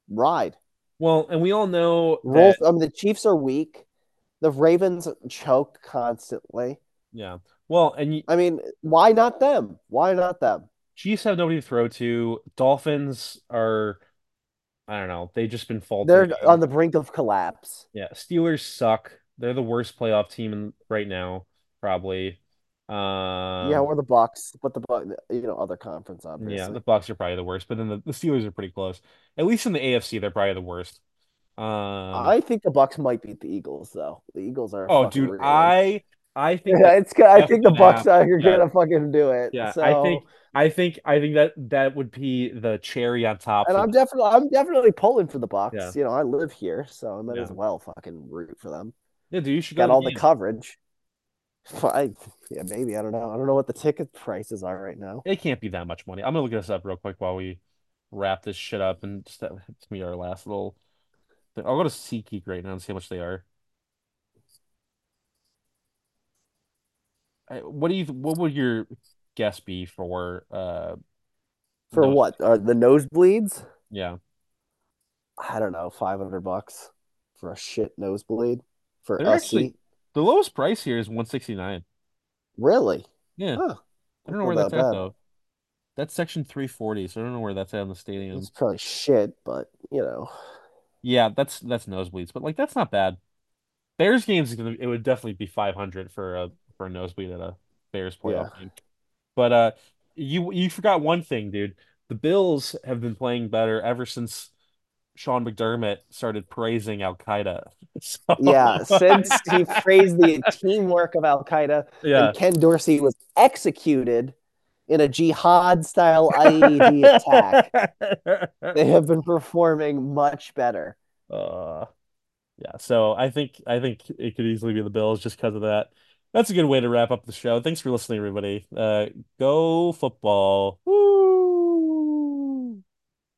ride. Well, and we all know Roll. that I mean, the Chiefs are weak. The Ravens choke constantly. yeah. Well, and you, I mean, why not them? Why not them? Chiefs have nobody to throw to. Dolphins are I don't know. They've just been They're on the brink of collapse. Yeah, Steelers suck. They're the worst playoff team in, right now, probably. Um, yeah, we're the Bucks, but the Buck, you know, other conference, obviously. yeah, the Bucks are probably the worst, but then the, the Steelers are pretty close. At least in the AFC, they're probably the worst. Um, I think the Bucks might beat the Eagles, though. The Eagles are. oh, dude, I I think [LAUGHS] Yeah, it's. good. I think the Bucks happen. are Yeah. gonna fucking do it. yeah, So, I think I think I think that that would be the cherry on top. and I'm definitely, I'm definitely pulling for the Bucks. Yeah. You know, I live here, so I might Yeah. as well fucking root for them. yeah, dude, you should Got all the the coverage. [LAUGHS] I, yeah, maybe I don't know. I don't know what the ticket prices are right now. It can't be that much money. I'm gonna look this up real quick while we wrap this shit up and just that it's our last little thing. I'll go to SeatGeek right now and see how much they are. What do you what would your guess be for uh For those- what are the nosebleeds? Yeah. I don't know, five hundred bucks for a shit nosebleed for They're actually the lowest price here is 169. Really? Yeah. Huh. I don't know where that's at bad. though. That's section 340, so I don't know where that's at in the stadium. It's probably shit, but you know. Yeah, that's that's nosebleeds, but like that's not bad. Bears games is gonna it would definitely be 500 for a for a nosebleed at a Bears playoff Yeah. game. But uh you you forgot one thing, dude. The Bills have been playing better ever since Sean McDermott started praising Al Qaeda. [LAUGHS] So Yeah, since he [LAUGHS] praised the teamwork of Al Qaeda yeah. and Ken Dorsey was executed in a jihad style IED attack, [LAUGHS] they have been performing much better. Uh, yeah, so I think I think it could easily be the Bills just because of that. That's a good way to wrap up the show. Thanks for listening, everybody. Uh, go football. Woo!